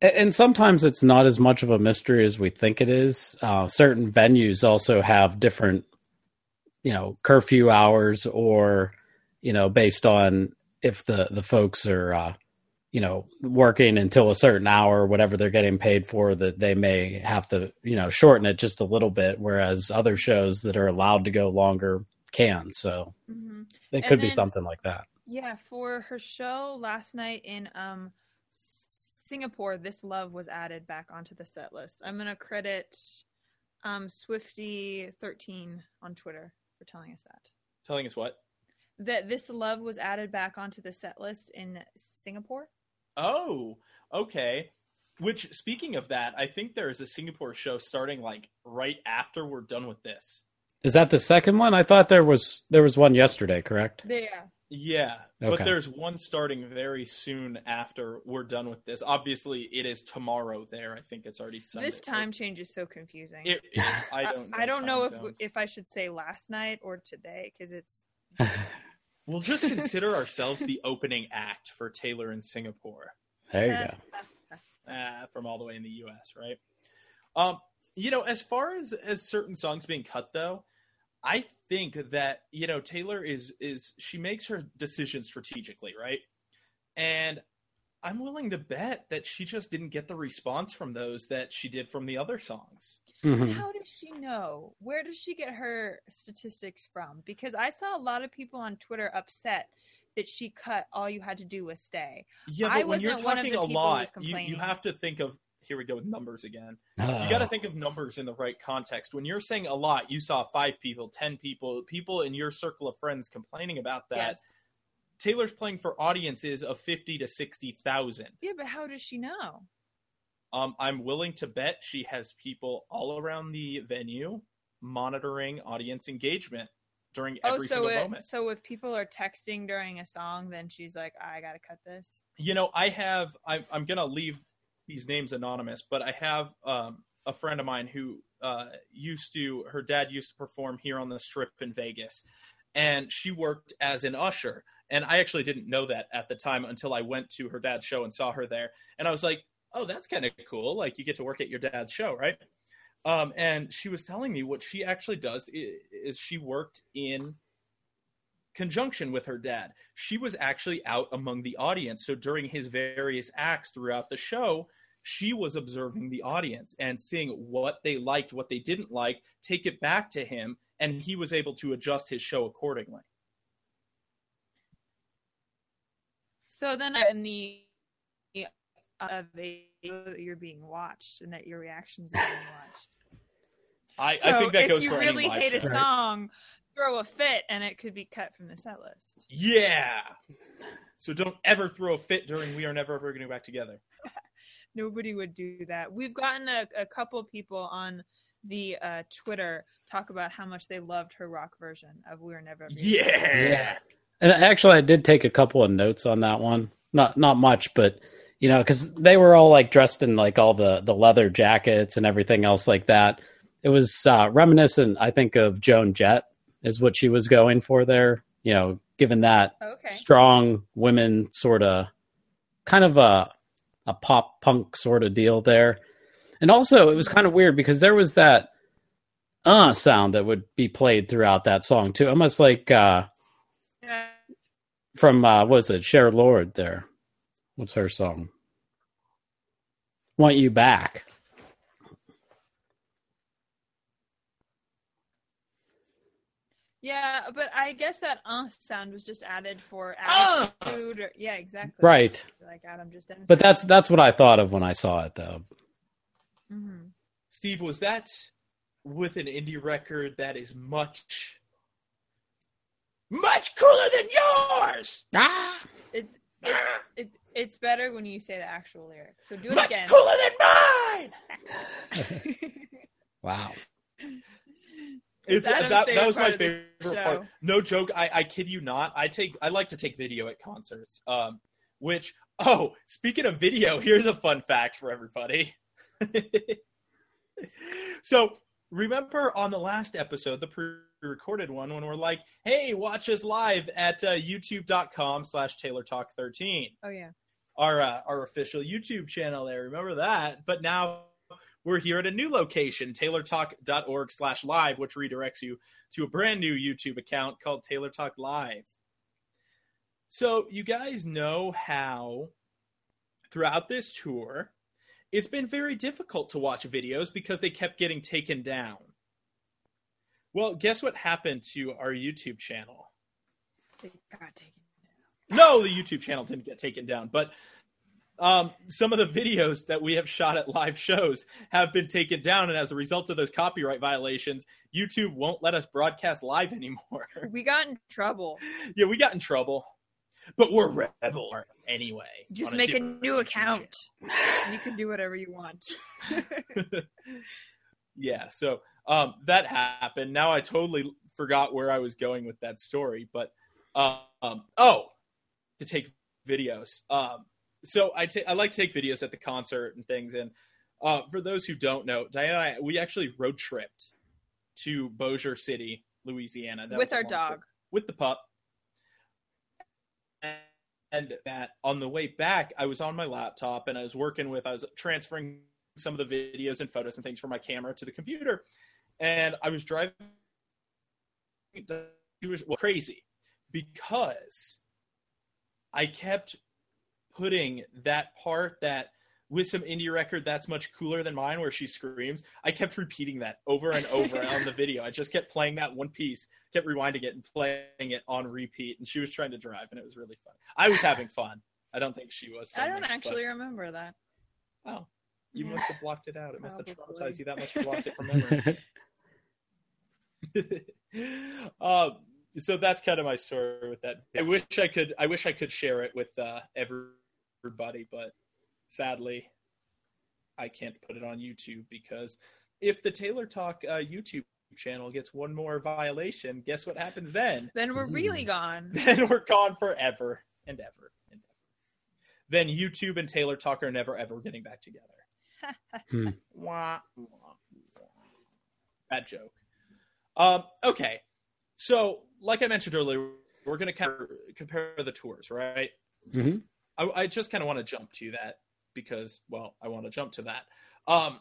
S3: And sometimes it's not as much of a mystery as we think it is. Uh, certain venues also have different, you know, curfew hours or, you know, based on if the the folks are uh, you know working until a certain hour, whatever they're getting paid for, that they may have to you know shorten it just a little bit. Whereas other shows that are allowed to go longer can. So
S2: hmm
S3: it could be something like that.
S2: Yeah, for her show last night in um Singapore, this love was added back onto the set list. I'm gonna credit um Swifty13 on Twitter for telling us that.
S1: Telling us what?
S2: That this love was added back onto the set list in Singapore.
S1: Oh, okay. Which, speaking of that, I think there is a Singapore show starting like right after we're done with this.
S3: Is that the second one? I thought there was there was one yesterday. Correct?
S2: Yeah.
S1: Yeah, but there's one starting very soon after we're done with this. Obviously, it is tomorrow there. I think it's already Sunday.
S2: This time change is so confusing.
S1: It is. I don't. Know
S2: I don't know if
S1: zones.
S2: if I should say last night or today because it's
S1: we'll just consider ourselves the opening act for Taylor in Singapore.
S3: there you go.
S1: uh, from all the way in the U.S. Right? Um, you know, as far as as certain songs being cut, though, I think that you know Taylor is is she makes her decisions strategically, right? And I'm willing to bet that she just didn't get the response from those that she did from the other songs.
S3: Mhm.
S2: How does she know? Where does she get her statistics from? Because I saw a lot of people on Twitter upset that she cut all you had to do was stay.
S1: Yeah,
S2: I
S1: but when you're
S2: wasn't one of
S1: talking
S2: the
S1: a
S2: people who
S1: lot,
S2: was
S1: you, you have to think of here we go with numbers again.
S3: Uh,
S1: you got to think of numbers in the right context. When you're saying a lot, you saw five people, ten people, people in your circle of friends complaining about that.
S2: yes.
S1: Taylor's playing for audiences of fifty to sixty thousand.
S2: Yeah, but how does she know?
S1: Um, I'm willing to bet she has people all around the venue monitoring audience engagement during every
S2: oh, so
S1: single
S2: it,
S1: moment.
S2: so if people are texting during a song, then she's like, I gotta cut this.
S1: You know, I have. I'm, I'm gonna leave these names anonymous, but I have um, a friend of mine who uh, used to. Her dad used to perform here on the Strip in Vegas, and she worked as an usher. And I actually didn't know that at the time until I went to her dad's show and saw her there. And I was like, "Oh, that's kind of cool! Like you get to work at your dad's show, right?" Um, and she was telling me what she actually does is, is she worked in conjunction with her dad. She was actually out among the audience. So during his various acts throughout the show, she was observing the audience and seeing what they liked, what they didn't like, take it back to him, and he was able to adjust his show accordingly.
S2: So then in the uh, of a that you're being watched and that your reactions are being watched.
S1: I,
S2: So
S1: I think that
S2: if
S1: goes
S2: you
S1: for
S2: really
S1: any live
S2: hate a
S1: show.
S3: Right.
S2: song, throw a fit and it could be cut from the set list.
S1: Yeah. So don't ever throw a fit during We Are Never Ever Getting Back Together.
S2: Nobody would do that. We've gotten a, a couple people on the uh, Twitter talk about how much they loved her rock version of "We're Never." Ever Young."
S1: Yeah.
S3: And actually, I did take a couple of notes on that one. Not not much, but you know, because they were all like dressed in like all the the leather jackets and everything else like that. It was uh, reminiscent, I think, of Joan Jett is what she was going for there. You know, given that
S2: Okay.
S3: strong women sort of kind of a a pop punk sort of deal there. And also it was kind of weird because there was that uh sound that would be played throughout that song too. Almost like uh
S2: Yeah.
S3: from uh what was it, Cher Lloyd there. What's her song? Want You Back.
S2: Yeah, but I guess that uh sound was just added for
S1: Uh!
S2: attitude. Or, yeah, exactly.
S3: Right.
S2: Like Adam just.
S3: But that's that's what I thought of when I saw it though.
S2: Mhm.
S1: Steve, was that with an indie record that is much, much cooler than yours?
S3: Ah!
S2: It, it, it, it's better when you say the actual lyric. So do it
S1: much
S2: again.
S1: cooler than mine.
S3: Wow.
S1: It's,
S2: Adam's
S1: that, that was my
S2: part of the
S1: favorite
S2: show.
S1: part. No joke. I, I kid you not. I take I like to take video at concerts. Um, which oh, speaking of video, here's a fun fact for everybody. so remember on the last episode, the pre-recorded one, when we're like, "Hey, watch us live at uh, YouTube.com/slash Taylor Talk 13."
S2: Oh yeah.
S1: our uh, our official YouTube channel there. Remember that? But now we're here at a new location, taylortalk.org slash live, which redirects you to a brand new YouTube account called Taylor Talk Live. So, you guys know how throughout this tour, it's been very difficult to watch videos because they kept getting taken down. Well, guess what happened to our YouTube channel?
S2: They got taken.
S1: No, the YouTube channel didn't get taken down, but um, some of the videos that we have shot at live shows have been taken down, and as a result of those copyright violations, YouTube won't let us broadcast live anymore.
S2: We got in trouble.
S1: yeah, we got in trouble, but we're rebel anyway.
S2: Just make a
S1: different
S2: new account. You can do whatever you want.
S1: yeah, so um, that happened. Now I totally forgot where I was going with that story, but um, oh, to take videos. Um, so I like to take videos at the concert and things. And uh, for those who don't know, Diana, and I, we actually road tripped to Bossier City, Louisiana, That
S2: With our dog.
S1: trip. with the pup. And that on the way back, I was on my laptop and I was working with, I was transferring some of the videos and photos and things from my camera to the computer. And I was driving. It was crazy because I kept putting that part that with some indie record that's much cooler than mine where she screams i kept repeating that over and over on the video i just kept playing that one piece kept rewinding it and playing it on repeat and she was trying to drive and it was really fun i was having fun i don't think she was so
S2: I don't
S1: much,
S2: actually remember that.
S1: oh you
S2: Yeah.
S1: must have blocked it out it must have traumatized you that much you blocked it from memory um, so that's kind of my story with that. I wish I could. I wish I could share it with uh, everybody, but sadly, I can't put it on YouTube because if the Taylor Talk uh, YouTube channel gets one more violation, guess what happens then?
S2: Then we're really
S3: Mm.
S2: gone.
S1: Then we're gone forever and ever and ever. Then YouTube and Taylor Talk are never ever getting back together.
S3: Hmm.
S1: Wah, wah, wah. Bad joke. Um, okay, so like I mentioned earlier, we're going to kind compare the tours, right?
S3: Mhm.
S1: I, I just kind of want to jump to that because, well, I want to jump to that. Um,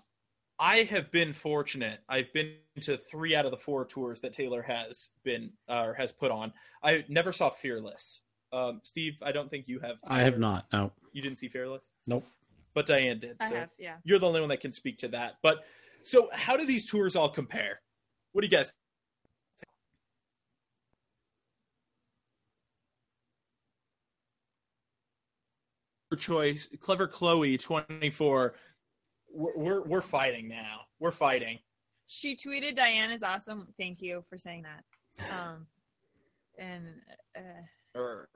S1: I have been fortunate. I've been to three out of the four tours that Taylor has been uh, or has put on. I never saw Fearless. Um, Steve, I don't think you have.
S3: I have not. No.
S1: You didn't see Fearless,
S3: Nope.
S1: but Diane did.
S2: I
S1: so
S2: have, yeah.
S1: you're the only one that can speak to that. But so, how do these tours all compare? What do you guys? Choice, clever Chloe, twenty four. We're, we're we're fighting now. We're fighting.
S2: She tweeted, "Diane is awesome. Thank you for saying that." Um, and uh,
S1: Err.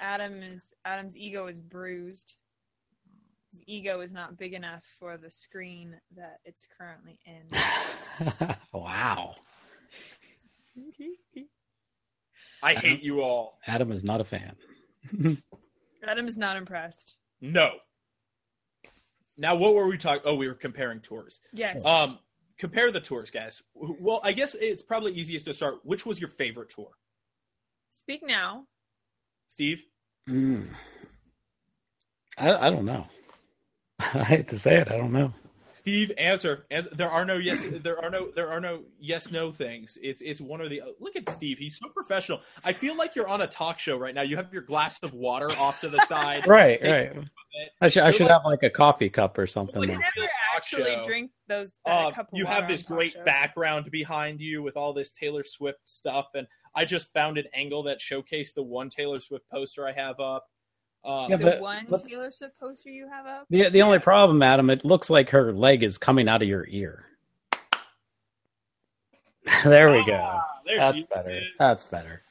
S2: Adam is Adam's ego is bruised. His ego is not big enough for the screen that it's currently in.
S3: wow.
S1: I hate you all.
S3: Adam is not a fan.
S2: Adam is not impressed.
S1: No. Now, what were we talking? Oh, we were comparing tours.
S2: Yes.
S1: Um, compare the tours, guys. Well, I guess it's probably easiest to start. Which was your favorite tour,
S2: Speak now.
S1: Steve?
S3: Mm. I, I don't know. I hate to say it. I don't know.
S1: Steve, answer. Ans- There are no yes. There are no. There are no yes no things. It's it's one or the. Look at Steve. He's so professional. I feel like you're on a talk show right now. You have your glass of water off to the side.
S3: Right, right. I should I should
S1: like-
S3: have like a coffee cup or something.
S2: We
S1: Like-
S2: never actually
S1: show.
S2: drink those. That
S1: Uh,
S2: cup of
S1: you have this great
S2: shows.
S1: background behind you with all this Taylor Swift stuff, and I just found an angle that showcased the one Taylor Swift poster I have up. Um,
S3: Yeah,
S2: The one
S3: but-
S2: Taylor Swift poster you have up.
S3: The the only problem, Adam, it looks like her leg is coming out of your ear. there we go.
S1: Ah, there
S3: That's better.
S1: is.
S3: That's better.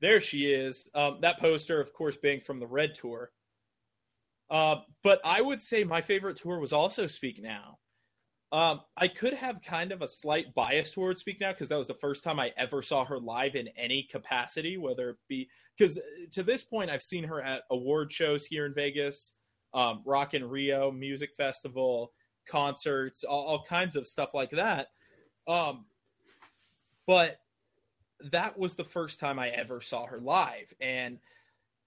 S1: There she is. Um, that poster, of course, being from the Red Tour. Uh, but I would say my favorite tour was also Speak Now. Um, I could have kind of a slight bias towards Speak Now because that was the first time I ever saw her live in any capacity, whether it be because to this point I've seen her at award shows here in Vegas, um, Rock in Rio Music Festival, concerts, all, all kinds of stuff like that. Um, but that was the first time I ever saw her live. And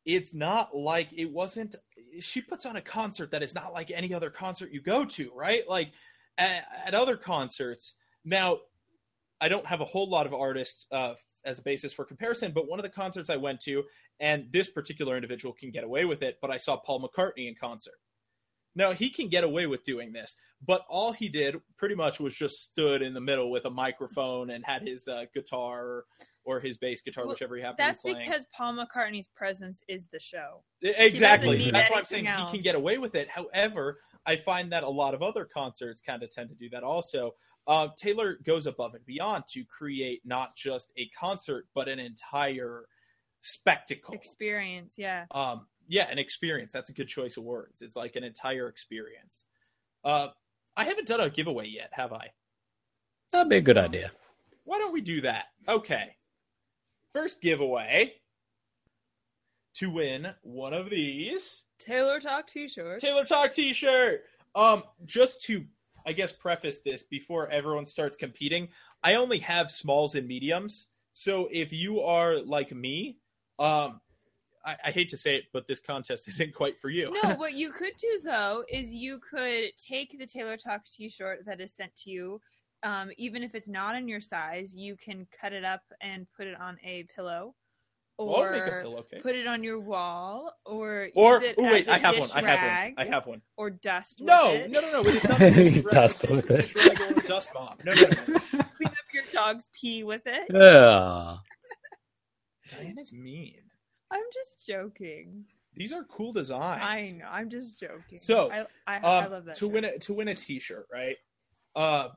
S1: it's not like it wasn't, she puts on a concert that is not like any other concert you go to, right? Like at, at other concerts. Now, I don't have a whole lot of artists uh, as a basis for comparison, but one of the concerts I went to, and this particular individual can get away with it, but I saw Paul McCartney in concert. Now he can get away with doing this, but all he did pretty much was just stood in the middle with a microphone and had his uh, guitar or, or his bass guitar,
S2: Well,
S1: whichever he happened
S2: That's
S1: to be playing.
S2: because Paul McCartney's presence is the show.
S1: exactly. That's why I'm saying
S2: anything
S1: he can get away with it. However, I find that a lot of other concerts kind of tend to do that also. Uh, Taylor goes above and beyond to create not just a concert, but an entire spectacle.
S2: Experience, yeah.
S1: um, yeah, an experience. That's a good choice of words. It's like an entire experience. Uh, I haven't done a giveaway yet, have I?
S3: That'd be a good idea.
S1: Why don't we do that? Okay. First giveaway to win one of these
S2: Taylor Talk T-shirt.
S1: Taylor Talk T-shirt. Um, just to, I guess, preface this before everyone starts competing, I only have smalls and mediums. So if you are like me, um, I, I hate to say it, but this contest isn't quite for you.
S2: no, what you could do though is you could take the Taylor Talk T-shirt that is sent to you, um, even if it's not in your size. You can cut it up and put it on a pillow, or
S1: make a pillowcase.
S2: put it on your wall, or
S1: Or
S2: use it
S1: oh
S2: as
S1: wait,
S2: a
S1: I have one.
S2: dish
S1: I have
S2: rag,
S1: one. I have one.
S2: or dust.
S1: No,
S2: with it.
S1: no, no, no. It is not dish rag,
S3: Dust
S1: dish-
S3: with it.
S1: dish rag or dust mop. No, no, no. no.
S2: Clean up your dog's pee with it.
S3: Yeah.
S1: Diana's mean.
S2: I'm just joking.
S1: These are cool designs.
S2: I know. I'm just joking.
S1: So,
S2: I I, I
S1: Um,
S2: love that.
S1: to
S2: shirt.
S1: win a to win a T-shirt, right? Uh,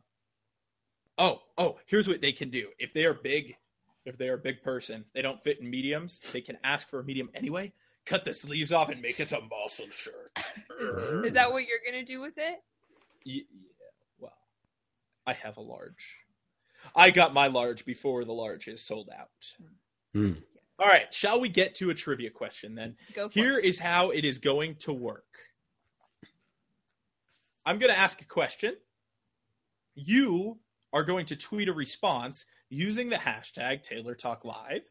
S1: oh, oh. Here's what they can do. If they are big, if they are a big person, they don't fit in mediums. They can ask for a medium anyway. Cut the sleeves off and make it a muscle shirt.
S2: Is that what you're gonna do with it?
S1: Yeah, well, I have a large. I got my large before the large is sold out.
S3: Hmm.
S1: All right, shall we get to a trivia question then?
S2: Go for
S1: Here
S2: it.
S1: is how it is going to work. I'm going to ask a question. You are going to tweet a response using the hashtag Taylor Talk Live,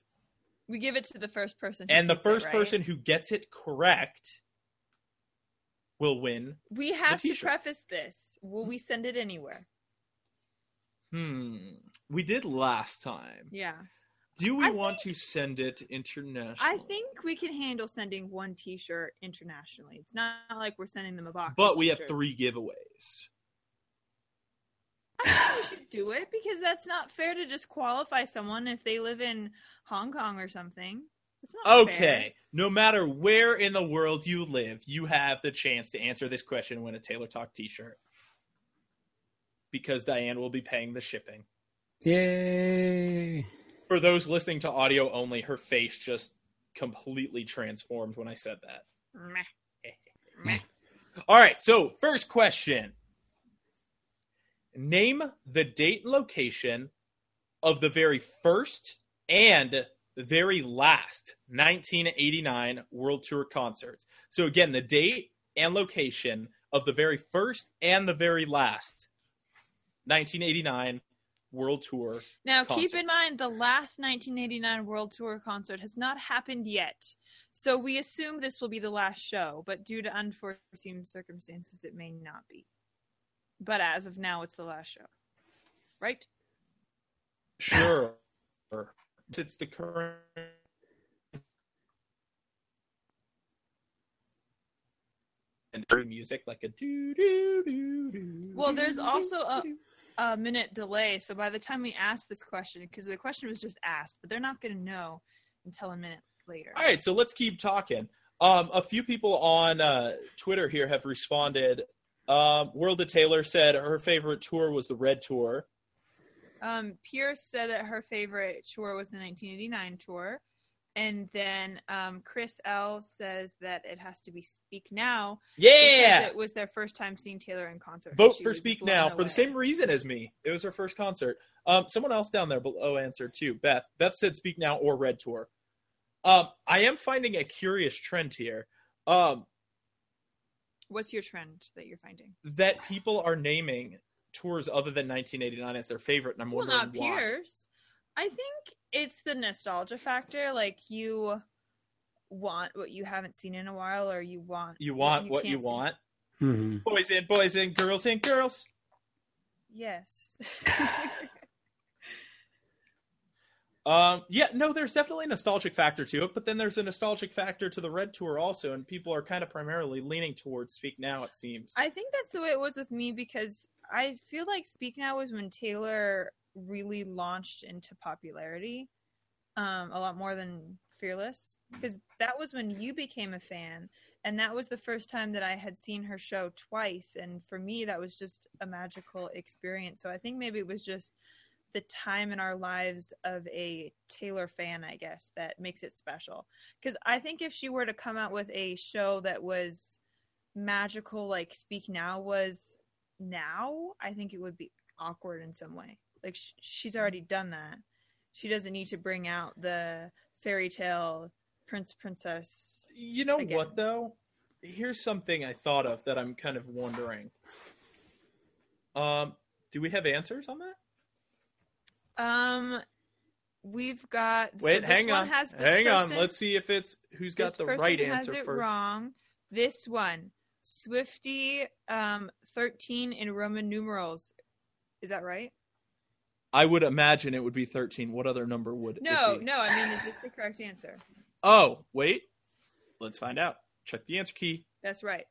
S2: we give it to the first person. who
S1: and the
S2: gets it,
S1: first
S2: right?
S1: person who gets it correct will win.
S2: We have to preface this. Will we send it anywhere?
S1: Hmm. We did last time.
S2: Yeah.
S1: Do we
S2: I
S1: want to send it international?
S2: I think we can handle sending one T-shirt internationally. It's not like we're sending them a box.
S1: But we have three giveaways.
S2: I think we should do it because that's not fair to just qualify someone if they live in Hong Kong or something. It's not
S1: Okay.
S2: fair.
S1: No matter where in the world you live, you have the chance to answer this question and win a Taylor Talk t shirt. Because Diane will be paying the shipping.
S3: Yay.
S1: For those listening to audio only, her face just completely transformed when I said that.
S2: Meh. Meh.
S1: All right, so first question Name the date and location of the very first and very last 1989 World Tour concerts. So, again, the date and location of the very first and the very last 1989 World Tour.
S2: Now, keep in mind the last 1989 World Tour concert has not happened yet. So we assume this will be the last show, but due to unforeseen circumstances, it may not be. But as of now, it's the last show. Right?
S1: Sure. It's the current. And every music like a doo doo doo doo.
S2: Well, there's also a-. A minute delay. So by the time we ask this question, because the question was just asked, but they're not going to know until a minute later.
S1: All right, so let's keep talking. Um, a few people on uh, Twitter here have responded. Um, World of Taylor said her favorite tour was the Red Tour.
S2: Um, Pierce said that her favorite tour was the 1989 tour. And then um, Chris L says that it has to be Speak Now.
S1: Yeah,
S2: It was their first time seeing Taylor in concert.
S1: vote
S2: She
S1: for Speak Now for the same reason as me. It was her first concert. Um, someone else down there below answered too. Beth. Beth said Speak Now or Red Tour. Um, I am finding a curious trend here. Um,
S2: What's your trend that you're finding?
S1: that people are naming tours other than 1989 as their favorite, and I'm
S2: Well,
S1: wondering
S2: not
S1: why.
S2: Pierce. I think it's the nostalgia factor. Like you want what you haven't seen in a while, or you want
S1: You want what
S2: can't
S1: you
S2: see.
S1: want.
S3: hmm
S1: Boys and boys and girls and girls.
S2: Yes.
S1: Um, yeah, no, there's definitely a nostalgic factor to it, but then there's a nostalgic factor to the Red Tour also, and people are kind of primarily leaning towards Speak Now. It seems.
S2: I think that's the way it was with me because I feel like Speak Now was when Taylor really launched into popularity, um, a lot more than Fearless, because that was when you became a fan, and that was the first time that I had seen her show twice, and for me that was just a magical experience. So I think maybe it was just the time in our lives of a Taylor fan, I guess, that makes it special. Because I think if she were to come out with a show that was magical, like Speak Now was now, I think it would be awkward in some way. Like sh- she's already done that. She doesn't need to bring out the fairy tale prince princess.
S1: You know
S2: again.
S1: what though? Here's something I thought of that I'm kind of wondering. Um, do we have answers on that?
S2: Um, we've got. so
S1: Wait,
S2: this
S1: hang
S2: one
S1: on. Hang on. Let's see if it's who's got the right answer first.
S2: wrong. This one, Swifty, um, thirteen in Roman numerals. Is that right?
S1: I would imagine it would be 13. What other number would
S2: No,
S1: it be?
S2: no. I mean, is this the correct answer?
S1: Oh, wait. Let's find out. Check the answer key.
S2: That's right.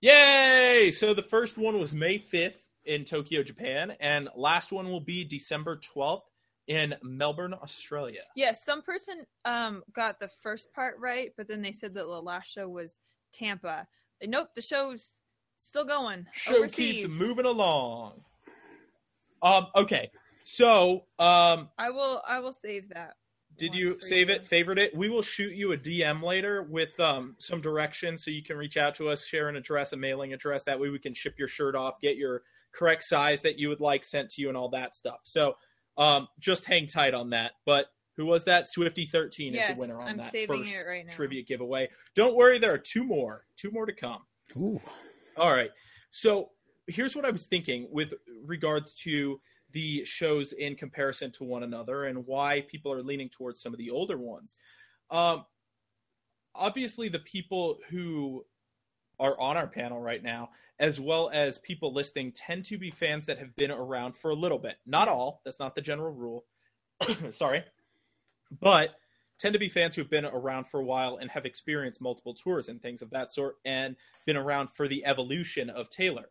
S1: Yay! So the first one was May 5th in Tokyo, Japan, and last one will be December 12th in Melbourne, Australia.
S2: Yes, some person um got the first part right, but then they said that the last show was Tampa. Nope, the show's still going.
S1: Show
S2: overseas.
S1: keeps moving along. Um, okay. So, um,
S2: I will. I will save that.
S1: did you save
S2: you.
S1: it, favorite it? We will shoot you a DM later with um some directions so you can reach out to us, share an address, a mailing address. That way we can ship your shirt off, get your correct size that you would like sent to you, and all that stuff. So, um, just hang tight on that. But who was that? Swifty thirteen is the winner on
S2: I'm
S1: that first
S2: right now.
S1: trivia giveaway. Don't worry, there are two more, two more to come.
S3: Ooh.
S1: All right. So here's what I was thinking with regards to the shows in comparison to one another and why people are leaning towards some of the older ones. Um, obviously, the people who are on our panel right now, as well as people listening, tend to be fans that have been around for a little bit. Not all, that's not the general rule. Sorry. But tend to be fans who've been around for a while and have experienced multiple tours and things of that sort and been around for the evolution of Taylor.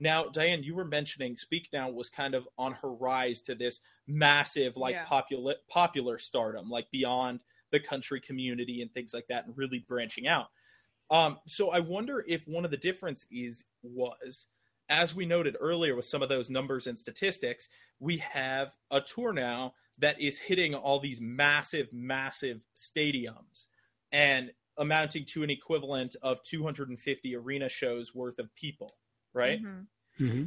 S1: Now, Diane, you were mentioning Speak Now was kind of on her rise to this massive, like
S2: Yeah.
S1: popular popular stardom, like beyond the country community and things like that, and really branching out. Um, so I wonder if one of the differences was, as we noted earlier with some of those numbers and statistics, we have a tour now that is hitting all these massive, massive stadiums and amounting to an equivalent of 250 arena shows worth of people, right?
S2: Mhm.
S3: hmm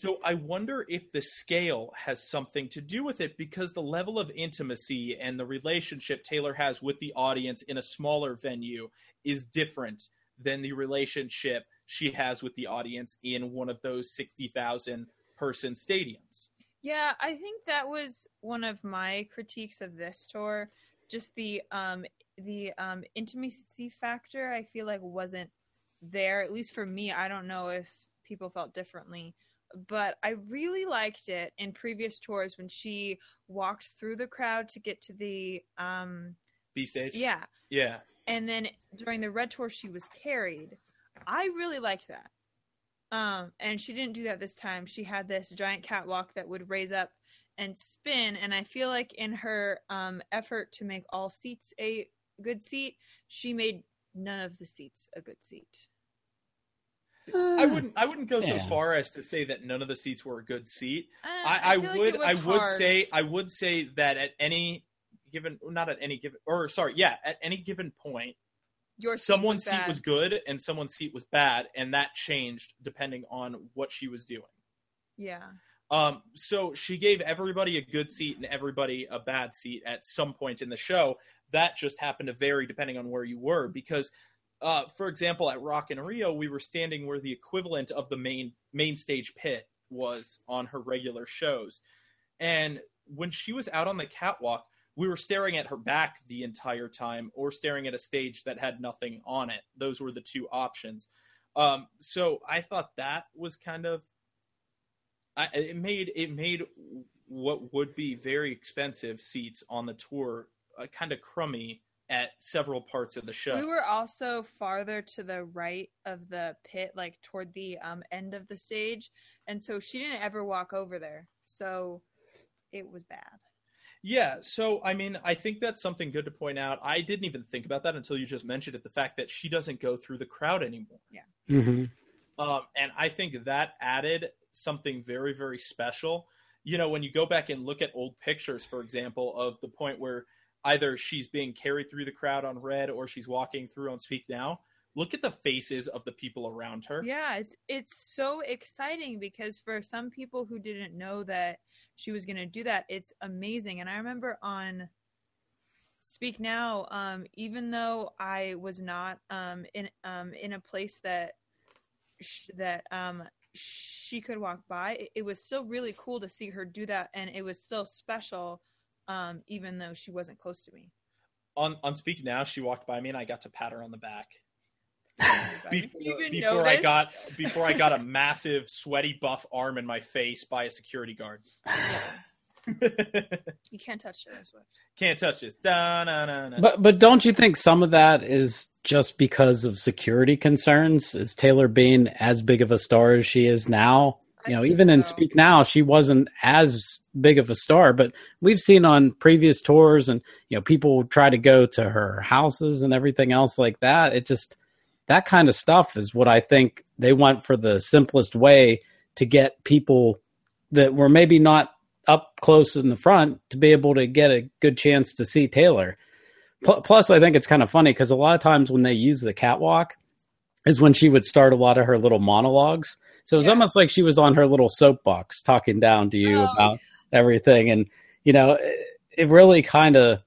S1: So I wonder if the scale has something to do with it because the level of intimacy and the relationship Taylor has with the audience in a smaller venue is different than the relationship she has with the audience in one of those 60,000 person stadiums.
S2: Yeah, I think that was one of my critiques of this tour. Just the um the um intimacy factor I feel like wasn't there, at least for me. I don't know if people felt differently. But I really liked it in previous tours when she walked through the crowd to get to the um
S1: B stage?
S2: Yeah.
S1: Yeah.
S2: And then during the red tour she was carried. I really liked that. Um, and she didn't do that this time. She had this giant catwalk that would raise up and spin. And I feel like in her um, effort to make all seats a good seat, she made none of the seats a good seat.
S1: I wouldn't I wouldn't go so far as to say that none of the seats were a good seat.
S2: Uh,
S1: I, I,
S2: feel like
S1: would
S2: it was
S1: I would say I would say that at any given not at any given or sorry yeah at any given point
S2: your seat
S1: someone's
S2: was
S1: seat was good and someone's seat was bad and that changed depending on what she was doing.
S2: yeah.
S1: Um, so she gave everybody a good seat and everybody a bad seat at some point in the show. That just happened to vary depending on where you were. Because, uh, for example, at Rock in Rio, we were standing where the equivalent of the main main stage pit was on her regular shows, and when she was out on the catwalk, we were staring at her back the entire time, or staring at a stage that had nothing on it. Those were the two options. Um, so I thought that was kind of I, it made it made what would be very expensive seats on the tour uh, kind of crummy at several parts of the show.
S2: We were also farther to the right of the pit, like toward the um, end of the stage, and so she didn't ever walk over there. So it was bad.
S1: Yeah, so I mean, I think that's something good to point out. I didn't even think about that until you just mentioned it. The fact that she doesn't go through the crowd anymore.
S2: Yeah.
S3: Mm-hmm.
S1: Um, and I think that added something very, very special. You know, when you go back and look at old pictures, for example, of the point where either she's being carried through the crowd on red or she's walking through on Speak Now, look at the faces of the people around her.
S2: Yeah, it's it's so exciting because for some people who didn't know that she was going to do that, it's amazing. And I remember on Speak Now, um, even though I was not um, in um, in a place that sh- that um, she could walk by, it, it, was still really cool to see her do that, and it was still special, um, even though she wasn't close to me.
S1: On on Speak Now, she walked by me, and I got to pat her on the back before, before? I got before I got a massive sweaty buff arm in my face by a security guard.
S2: You can't touch Taylor Swift.
S1: Can't touch this. Da, na, na, na.
S3: But but don't you think some of that is just because of security concerns? Is Taylor being as big of a star as she is now? You know, even in. Speak Now, she wasn't as big of a star, but we've seen on previous tours and you know, people try to go to her houses and everything else like that. It just that kind of stuff is what I think they want for the simplest way to get people that were maybe not up close in the front to be able to get a good chance to see Taylor. Pl- Plus, I think it's kind of funny because a lot of times when they use the catwalk is when she would start a lot of her little monologues. So it was
S2: Yeah.
S3: almost like she was on her little soapbox talking down to you
S2: Oh,
S3: about everything. And, you know, it, it really kind of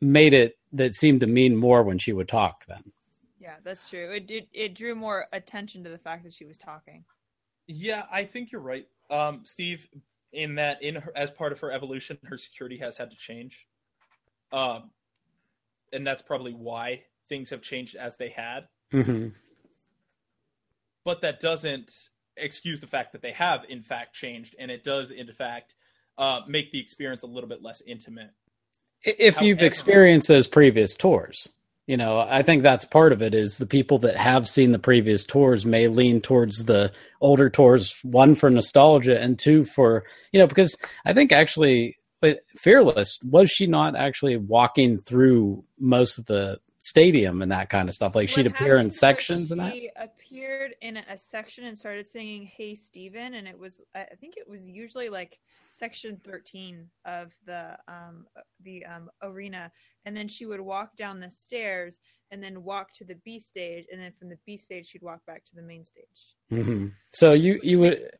S3: made it that seemed to mean more when she would talk then.
S2: Yeah, that's true. It did. It drew more attention to the fact that she was talking.
S1: Yeah, I think you're right, um, Steve. In that, in her, as part of her evolution, her security has had to change, um, and that's probably why things have changed as they had.
S3: hmm
S1: But that doesn't excuse the fact that they have, in fact, changed, and it does, in fact, uh, make the experience a little bit less intimate.
S3: If you've experienced those previous tours, you know, I think that's part of it is the people that have seen the previous tours may lean towards the older tours, one for nostalgia and two for, you know, because I think actually but Fearless, was she not actually walking through most of the stadium and that kind of stuff? Like she'd appear in sections and that?
S2: She appeared in a, section and started singing "Hey Stephen," and it was I think it was usually like section thirteen of the um the um arena, and then she would walk down the stairs and then walk to the B stage, and then from the B stage she'd walk back to the main stage.
S3: hmm So you, you would,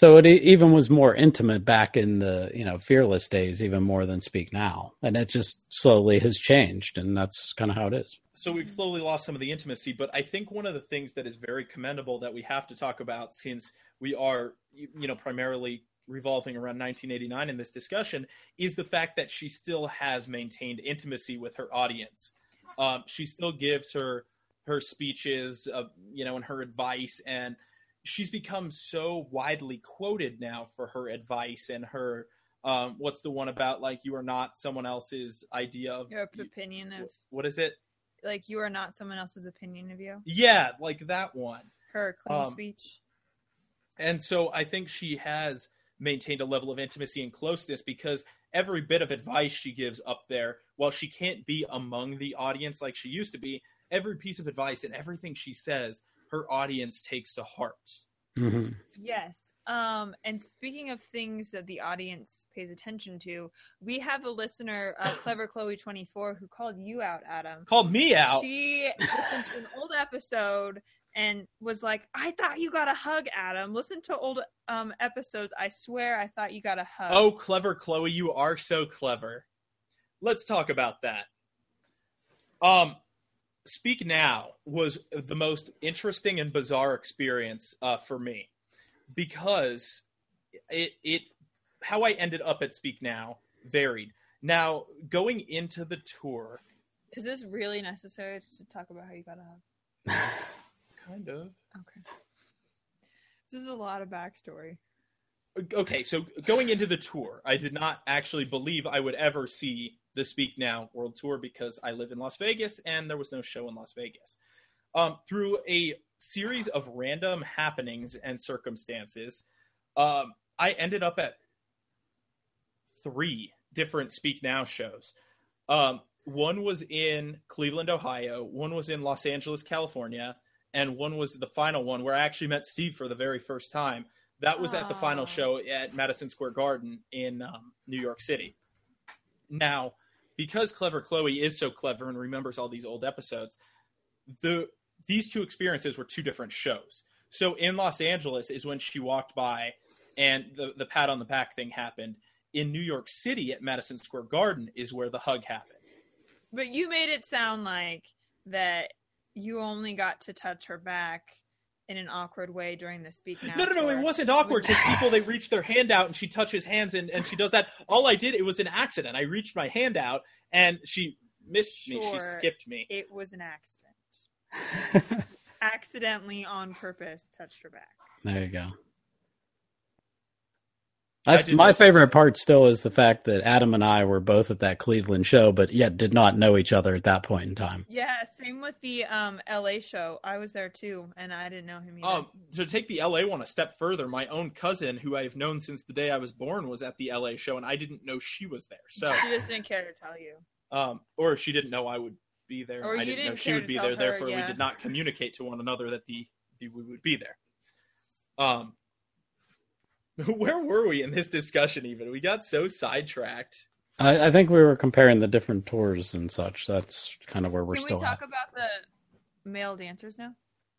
S3: so it even was more intimate back in the, you know, Fearless days, even more than Speak Now. And it just slowly has changed. And that's kind of how it is.
S1: So we've slowly lost some of the intimacy, but I think one of the things that is very commendable that we have to talk about since we are, you know, primarily revolving around 1989 in this discussion is the fact that she still has maintained intimacy with her audience. Um, she still gives her her speeches, uh, you know, and her advice, and she's become so widely quoted now for her advice and her um, what's the one about like you are not someone else's idea of
S2: Your opinion of
S1: what is it?
S2: like you are not someone else's opinion of you.
S1: Yeah, like that one.
S2: Her clean
S1: Um,
S2: speech.
S1: And so I think she has maintained a level of intimacy and closeness because every bit of advice she gives up there, while she can't be among the audience like she used to be, every piece of advice and everything she says, her audience takes to heart.
S3: hmm
S2: Yes. Um, and speaking of things that the audience pays attention to, we have a listener, uh, Clever Chloe twenty four, who called you out, Adam.
S1: Called me out.
S2: She listened to an old episode and was like, "I thought you got a hug, Adam. Listen to old um episodes. I swear, I thought you got a hug."
S1: Oh, clever Chloe, you are so clever. Let's talk about that. Um, Speak Now was the most interesting and bizarre experience uh, for me because it it how I ended up at Speak Now varied. Now, going into the tour,
S2: is this really necessary to talk about how you got a hug?
S1: kind of.
S2: Okay. This is a lot of backstory.
S1: Okay, so going into the tour, I did not actually believe I would ever see the Speak Now World Tour because I live in Las Vegas and there was no show in Las Vegas. Um, through a series of random happenings and circumstances, um, I ended up at three different Speak Now shows. Um, one was in Cleveland, Ohio, one was in Los Angeles, California, and one was the final one where I actually met Steve for the very first time. That was at the final show at Madison Square Garden in um, New York City. Now, because Clever Chloe is so clever and remembers all these old episodes, the these two experiences were two different shows. So in Los Angeles is when she walked by and the, the pat on the back thing happened. In New York City at Madison Square Garden is where the hug happened.
S2: But you made it sound like that you only got to touch her back in an awkward way during the speak now.
S1: No, no, no, it wasn't awkward because people they reach their hand out and she touches hands and, and she does that. All I did, it was an accident. I reached my hand out and she missed me. She skipped me.
S2: It was an accident. Accidentally on purpose touched her back.
S3: There you go.
S1: I
S3: That's,
S1: didn't
S3: my
S1: know-
S3: favorite part still is the fact that Adam and I were both at that Cleveland show, but yet did not know each other at that point in time.
S2: Yeah, same with the um LA show. I was there too, and I didn't know him either.
S1: Um, to take the LA one a step further, my own cousin, who I've known since the day I was born, was at the LA show, and I didn't know she was there. So,
S2: she just didn't care to tell you.
S1: um, or she didn't know I would be there.
S2: Or
S1: I
S2: you
S1: didn't, know
S2: didn't
S1: she would be
S2: tell
S1: there.
S2: her,
S1: Therefore, we did not communicate to one another that the, the we would be there. Um, where were we in this discussion? Even we got so sidetracked.
S3: I, I think we were comparing the different tours and such. That's kind of where we're still.
S2: Can we
S3: still
S2: talk
S3: at.
S2: about the male dancers now?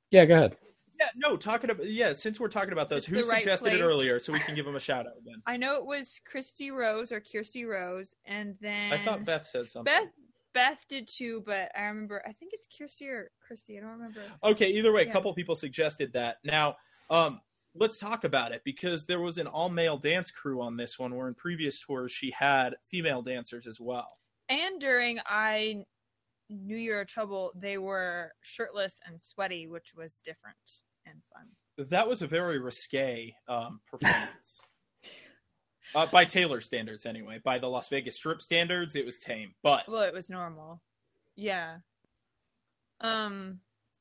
S3: Yeah, go ahead.
S1: Yeah, no, talking about yeah. Since we're talking about those, who
S2: right
S1: suggested it earlier, so we can give them a shout out again.
S2: I know it was Christy Rose or Kirsty Rose, and then
S1: I thought Beth said something.
S2: Beth Beth did too, but I remember I think it's Kirsty or Christy. I don't remember.
S1: Okay, either way, a couple people suggested that. Now, um, let's talk about it because there was an all male dance crew on this one, where in previous tours she had female dancers as well.
S2: And during I Knew You Were Trouble, they were shirtless and sweaty, which was different and fun.
S1: That was a very risque um, performance. uh, by Taylor standards, anyway. By the Las Vegas Strip standards, it was tame. But
S2: Well, it was normal. Yeah. Um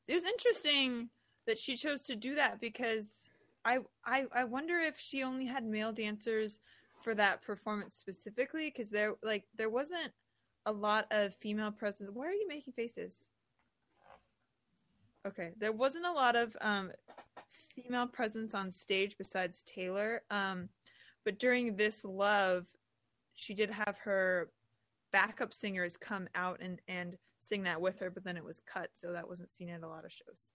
S2: it was interesting that she chose to do that because I I I wonder if she only had male dancers for that performance specifically because there like there wasn't a lot of female presence. Why are you making faces? Okay, there wasn't a lot of um female presence on stage besides Taylor. Um but during this love she did have her backup singers come out and and sing that with her but then it was cut so that wasn't seen at a lot of shows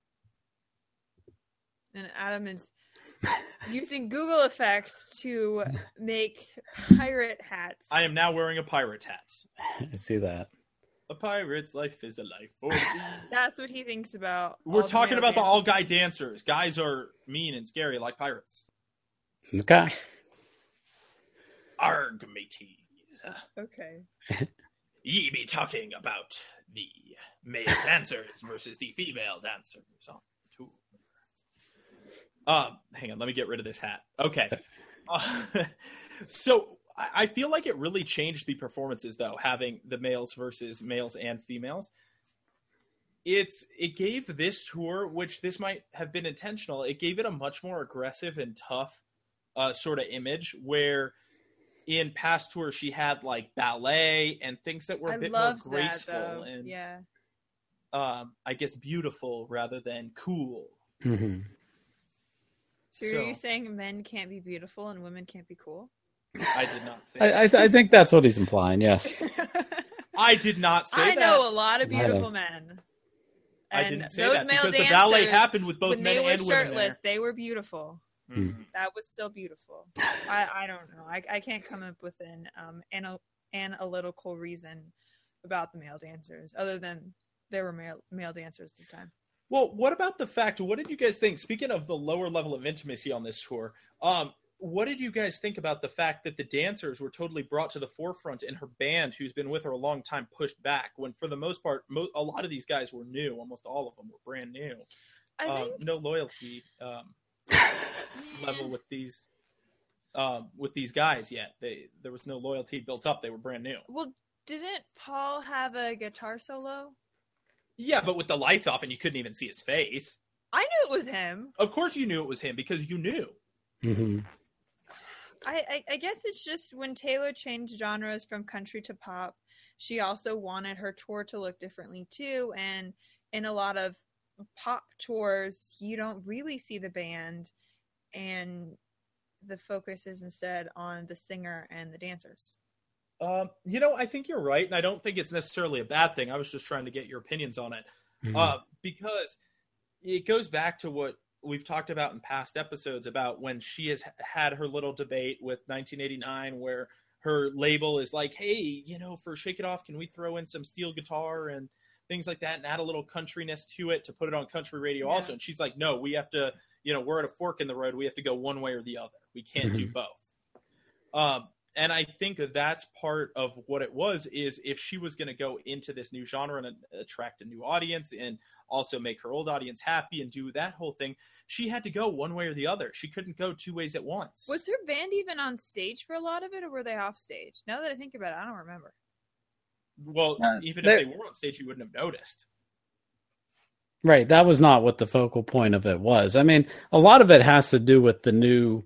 S2: and adam is using google effects to make pirate hats
S1: I am now wearing a pirate hat.
S3: I see that.
S1: A pirate's life is a life for thee.
S2: that's what he thinks about
S1: We're talking
S2: male
S1: about the all guy dancers. Guys are mean and scary like pirates.
S3: Okay.
S1: Arg, mateys.
S2: okay
S1: Ye be talking about the male dancers versus the female dancers on tour. Um, hang on, let me get rid of this hat. Okay. Uh, so I I feel like it really changed the performances though, having the males versus males and females. It's it gave this tour, which this might have been intentional, it gave it a much more aggressive and tough uh, sort of image where in past tours she had like ballet and things that were a
S2: i
S1: bit more graceful
S2: that
S1: and
S2: yeah
S1: um, I guess beautiful rather than cool.
S3: hmm
S2: so,
S1: So-
S2: are you saying men can't be beautiful and women can't be cool
S1: I did not say.
S3: I, I, I think that's what he's implying. Yes.
S1: I did not say
S2: I
S1: that.
S2: know a lot of
S3: I
S2: beautiful men.
S1: I
S2: And
S1: didn't say
S2: those
S1: that
S2: male
S1: because the
S2: dancers,
S1: ballet happened with both
S2: when
S1: men
S2: they were
S1: and women
S2: shirtless, they were beautiful.
S1: there.
S3: Hmm.
S1: Mhm.
S2: That was still beautiful. I, I don't know. I, I can't come up with an um anal- analytical reason about the male dancers other than there were male male dancers this time.
S1: Well, what about the fact? What did you guys think? Speaking of the lower level of intimacy on this tour, um, what did you guys think about the fact that the dancers were totally brought to the forefront and her band, who's been with her a long time, pushed back? When for the most part, mo- a lot of these guys were new. Almost all of them were brand new.
S2: I
S1: Um,
S2: think
S1: no loyalty. Um, level with these um, with these guys yet. They there was no loyalty built up. They were brand new.
S2: Well, didn't Paul have a guitar solo?
S1: Yeah, but with the lights off and you couldn't even see his face.
S2: I knew it was him.
S1: Of course, you knew it was him because you knew.
S3: hmm
S2: I, I, I guess it's just when Taylor changed genres from country to pop, she also wanted her tour to look differently too. And in a lot of pop tours, you don't really see the band, and the focus is instead on the singer and the dancers.
S1: Um, you know, I think you're right, and I don't think it's necessarily a bad thing. I was just trying to get your opinions on it,
S3: Mm-hmm.
S1: uh, because it goes back to what we've talked about in past episodes about when she has had her little debate with 1989, where her label is like, "Hey, you know, for Shake It Off, can we throw in some steel guitar and things like that, and add a little countryness to it to put it on country radio
S2: Yeah.
S1: also?" And she's like, "No, we have to, you know, we're at a fork in the road. We have to go one way or the other. We can't do both." Um, and I think that that's part of what it was is if she was going to go into this new genre and attract a new audience and also make her old audience happy and do that whole thing, she had to go one way or the other. She couldn't go two ways at once.
S2: Was her band even on stage for a lot of it, or were they off stage? Now that I think about it, I don't remember.
S1: well,
S3: Uh,
S1: even
S3: there-
S1: if they were on stage, you wouldn't have noticed.
S3: Right. That was not what the focal point of it was. I mean, a lot of it has to do with the new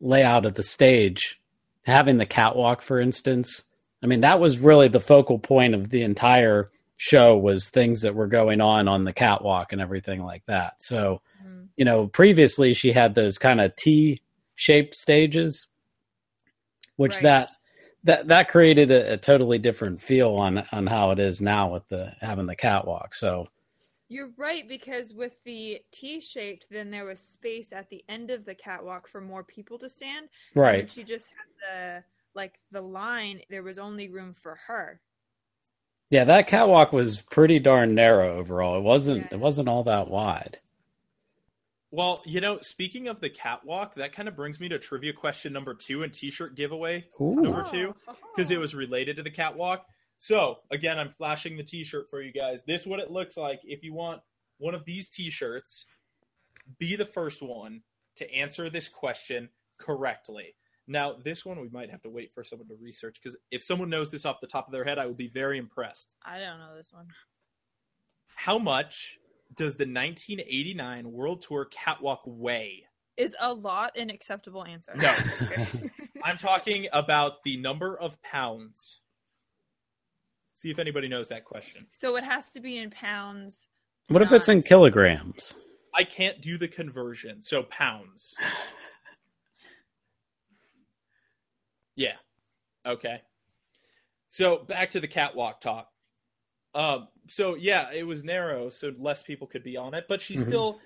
S3: layout of the stage, having the catwalk, for instance. I mean, that was really the focal point of the entire show was things that were going on on the catwalk and everything like that. So,
S2: Mhm.
S3: you know, previously she had those kind of T shaped stages, which
S2: Right.
S3: that that that created a, a totally different feel on on how it is now with the having the catwalk. So,
S2: You're right because with the T-shaped, then there was space at the end of the catwalk for more people to stand. And
S3: right.
S2: she just had the like the line. There was only room for her.
S3: Yeah, that catwalk was pretty darn narrow overall. It wasn't
S2: Yeah.
S3: it wasn't all that wide.
S1: Well, you know, speaking of the catwalk, that kind of brings me to trivia question number two and T-shirt giveaway number two oh, because it uh-huh. was related to the catwalk. So again, I'm flashing the T-shirt for you guys. This is what it looks like if you want one of these T-shirts. Be the first one to answer this question correctly. Now, this one we might have to wait for someone to research because if someone knows this off the top of their head, I would be very impressed.
S2: I don't know this one.
S1: How much does the 1989 World Tour catwalk weigh?
S2: Is a lot an acceptable answer?
S1: No. I'm talking about the number of pounds. See if anybody knows that question.
S2: So it has to be in pounds.
S3: what if it's in kilograms?
S1: I can't do the conversion, so pounds. Yeah. Okay. So back to the catwalk talk. Um, so yeah, it was narrow, so less people could be on it, but she
S3: Mhm.
S1: still.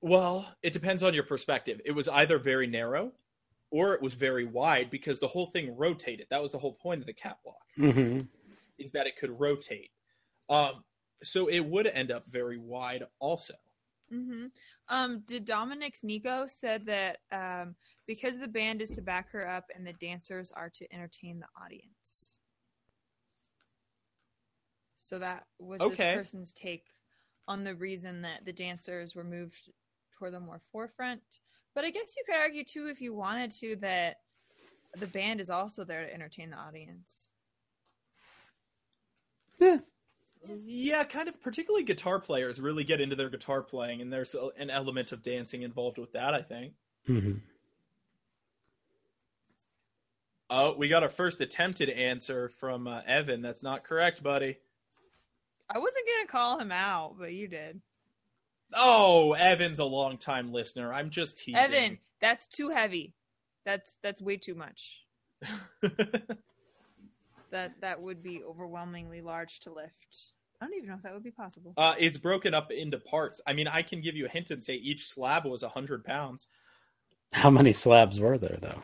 S1: Well, it depends on your perspective. It was either very narrow, or it was very wide because the whole thing rotated. That was the whole point of the catwalk
S3: hmm
S1: is that it could rotate. Um, so it would end up very wide also.
S2: hmm Um, did Dominic's Nico said that um, because the band is to back her up and the dancers are to entertain the audience. So that was
S1: Okay.
S2: this person's take on the reason that the dancers were moved toward the more forefront. But I guess you could argue too, if you wanted to, that the band is also there to entertain the audience.
S1: Yeah, kind of. Particularly guitar players really get into their guitar playing, and there's a, an element of dancing involved with that. I think.
S3: hmm
S1: Oh, we got our first attempted answer from uh, Evan. That's not correct, buddy.
S2: I wasn't gonna call him out, but you did.
S1: Oh, Evan's a long-time listener. I'm just teasing.
S2: Evan, that's too heavy. That's that's way too much. That that would be overwhelmingly large to lift. I don't even know if that would be possible.
S1: uh, it's broken up into parts. I mean, I can give you a hint and say each slab was hundred pounds.
S3: How many slabs were there though?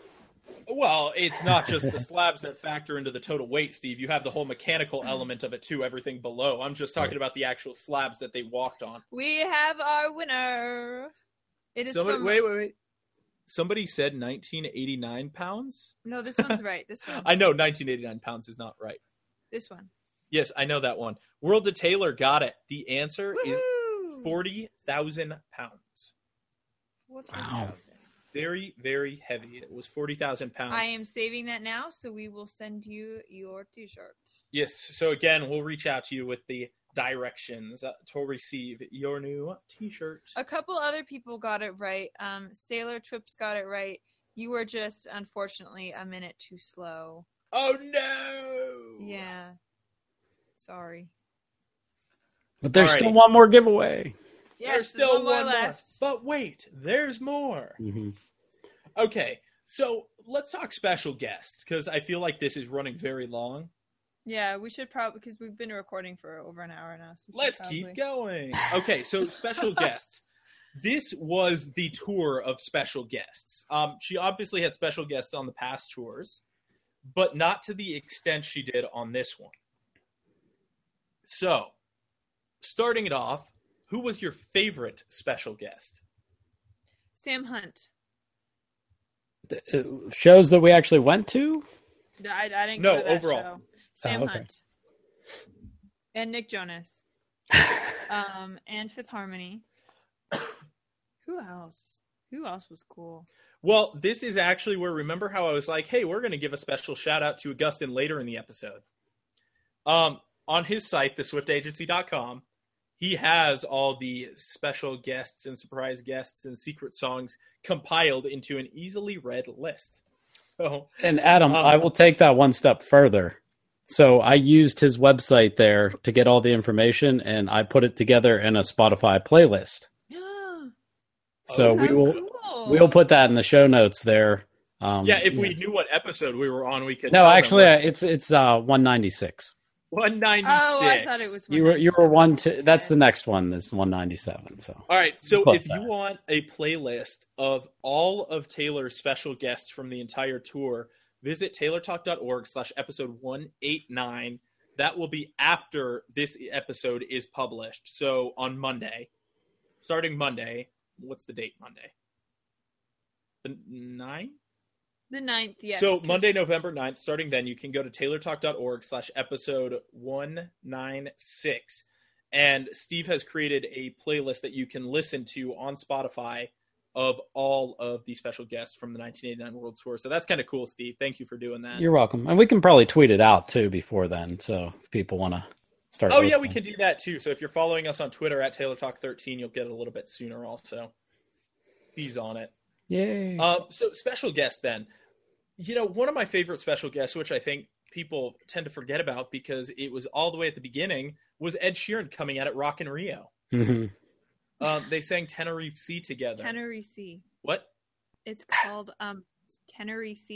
S1: Well, it's not just the slabs that factor into the total weight, Steve. You have the whole mechanical element of it too, everything below. I'm just talking
S3: Right.
S1: about the actual slabs that they walked on.
S2: We have our winner. It is
S1: Somebody,
S2: from
S1: wait, wait, wait. Somebody said 1989 pounds.
S2: no. This one's right. This one.
S1: I know 1989 pounds is not right.
S2: This one.
S1: Yes, I know that one. World to Taylor got it. The answer is
S2: Woohoo!
S1: 40,000 pounds.
S2: Well,
S3: Wow.
S2: 2,000.
S1: Very, very heavy. It was 40,000 pounds.
S2: I am saving that now, so we will send you your T-shirt.
S1: Yes. So again, we'll reach out to you with the directions uh, to receive your new T-shirt.
S2: A couple other people got it right. Um, Sailor Trips got it right. You were just unfortunately a minute too slow.
S1: Oh no!
S2: Yeah. Sorry.
S3: But there's
S1: Alrighty.
S3: still one more giveaway.
S2: Yeah,
S1: There's still
S2: more
S1: one more.
S2: left.
S1: But wait, there's more.
S3: hmm
S1: Okay, so let's talk special guests because I feel like this is running very long.
S2: Yeah, we should probably because we've been recording for over an hour now. So
S1: Let's
S2: probably-
S1: keep going. Okay, so special guests. This was the tour of special guests. Um, she obviously had special guests on the past tours, but not to the extent she did on this one. So, starting it off, who was your favorite special guest?
S2: Sam Hunt.
S3: Uh, Shows that we actually went to.
S2: I, I didn't
S1: No,
S2: go to that
S1: overall.
S2: show. Sam
S3: Oh, okay.
S2: Hunt and Nick Jonas, um, and Fifth Harmony. Who else? Who else was cool?
S1: Well, this is actually where remember how I was like, "Hey, we're going to give a special shout out to Augustin later in the episode." Um, on his site, theswiftagency.com, he has all the special guests and surprise guests and secret songs compiled into an easily read list. So,
S3: And Adam,
S1: Um,
S3: I will take that one step further. So I used his website there to get all the information, and I put it together in a Spotify playlist. Yeah. So
S1: Oh,
S3: we will
S2: cool.
S3: we'll put that in the show notes there. Um,
S1: yeah, if we knew what episode we were on, we could.
S3: no,
S1: tell
S3: actually,
S1: we're-
S3: uh, it's it's uh, one ninety six.
S1: 196.
S2: Oh, I thought it was.
S3: You were you were one. To, that's the next one. Is one ninety seven. So
S1: All right. So
S3: Close
S1: if you want a playlist of all of Taylor's special guests from the entire tour, visit taylortalk.org slash episode 189. That will be after this episode is published. So on Monday, starting Monday, what's the date Monday? The 9th?
S2: The ninth. Yes.
S1: so
S2: 'cause-
S1: Monday, November 9th, starting then, you can go to taylortalk.org slash episode 196. And Steve has created a playlist that you can listen to on Spotify of all of the special guests from the 1989 World Tour. So that's kind of cool, Steve. Thank you for doing that.
S3: you're welcome, and we can probably tweet it out too before then. So if people want to start.
S1: Oh, yeah, we can do that too. So if you're following us on Twitter at TaylorTalk13, you'll get it a little bit sooner also. Steve's on it.
S3: Yay!
S1: Um, so special guest then. You know, one of my favorite special guests, which I think people tend to forget about because it was all the way at the beginning, was Ed Sheeran coming out at Rock in Rio.
S3: Mhm.
S1: Um, they sang Tenerife Sea together.
S2: Tenerife.
S1: what?
S2: It's called um Tenerife.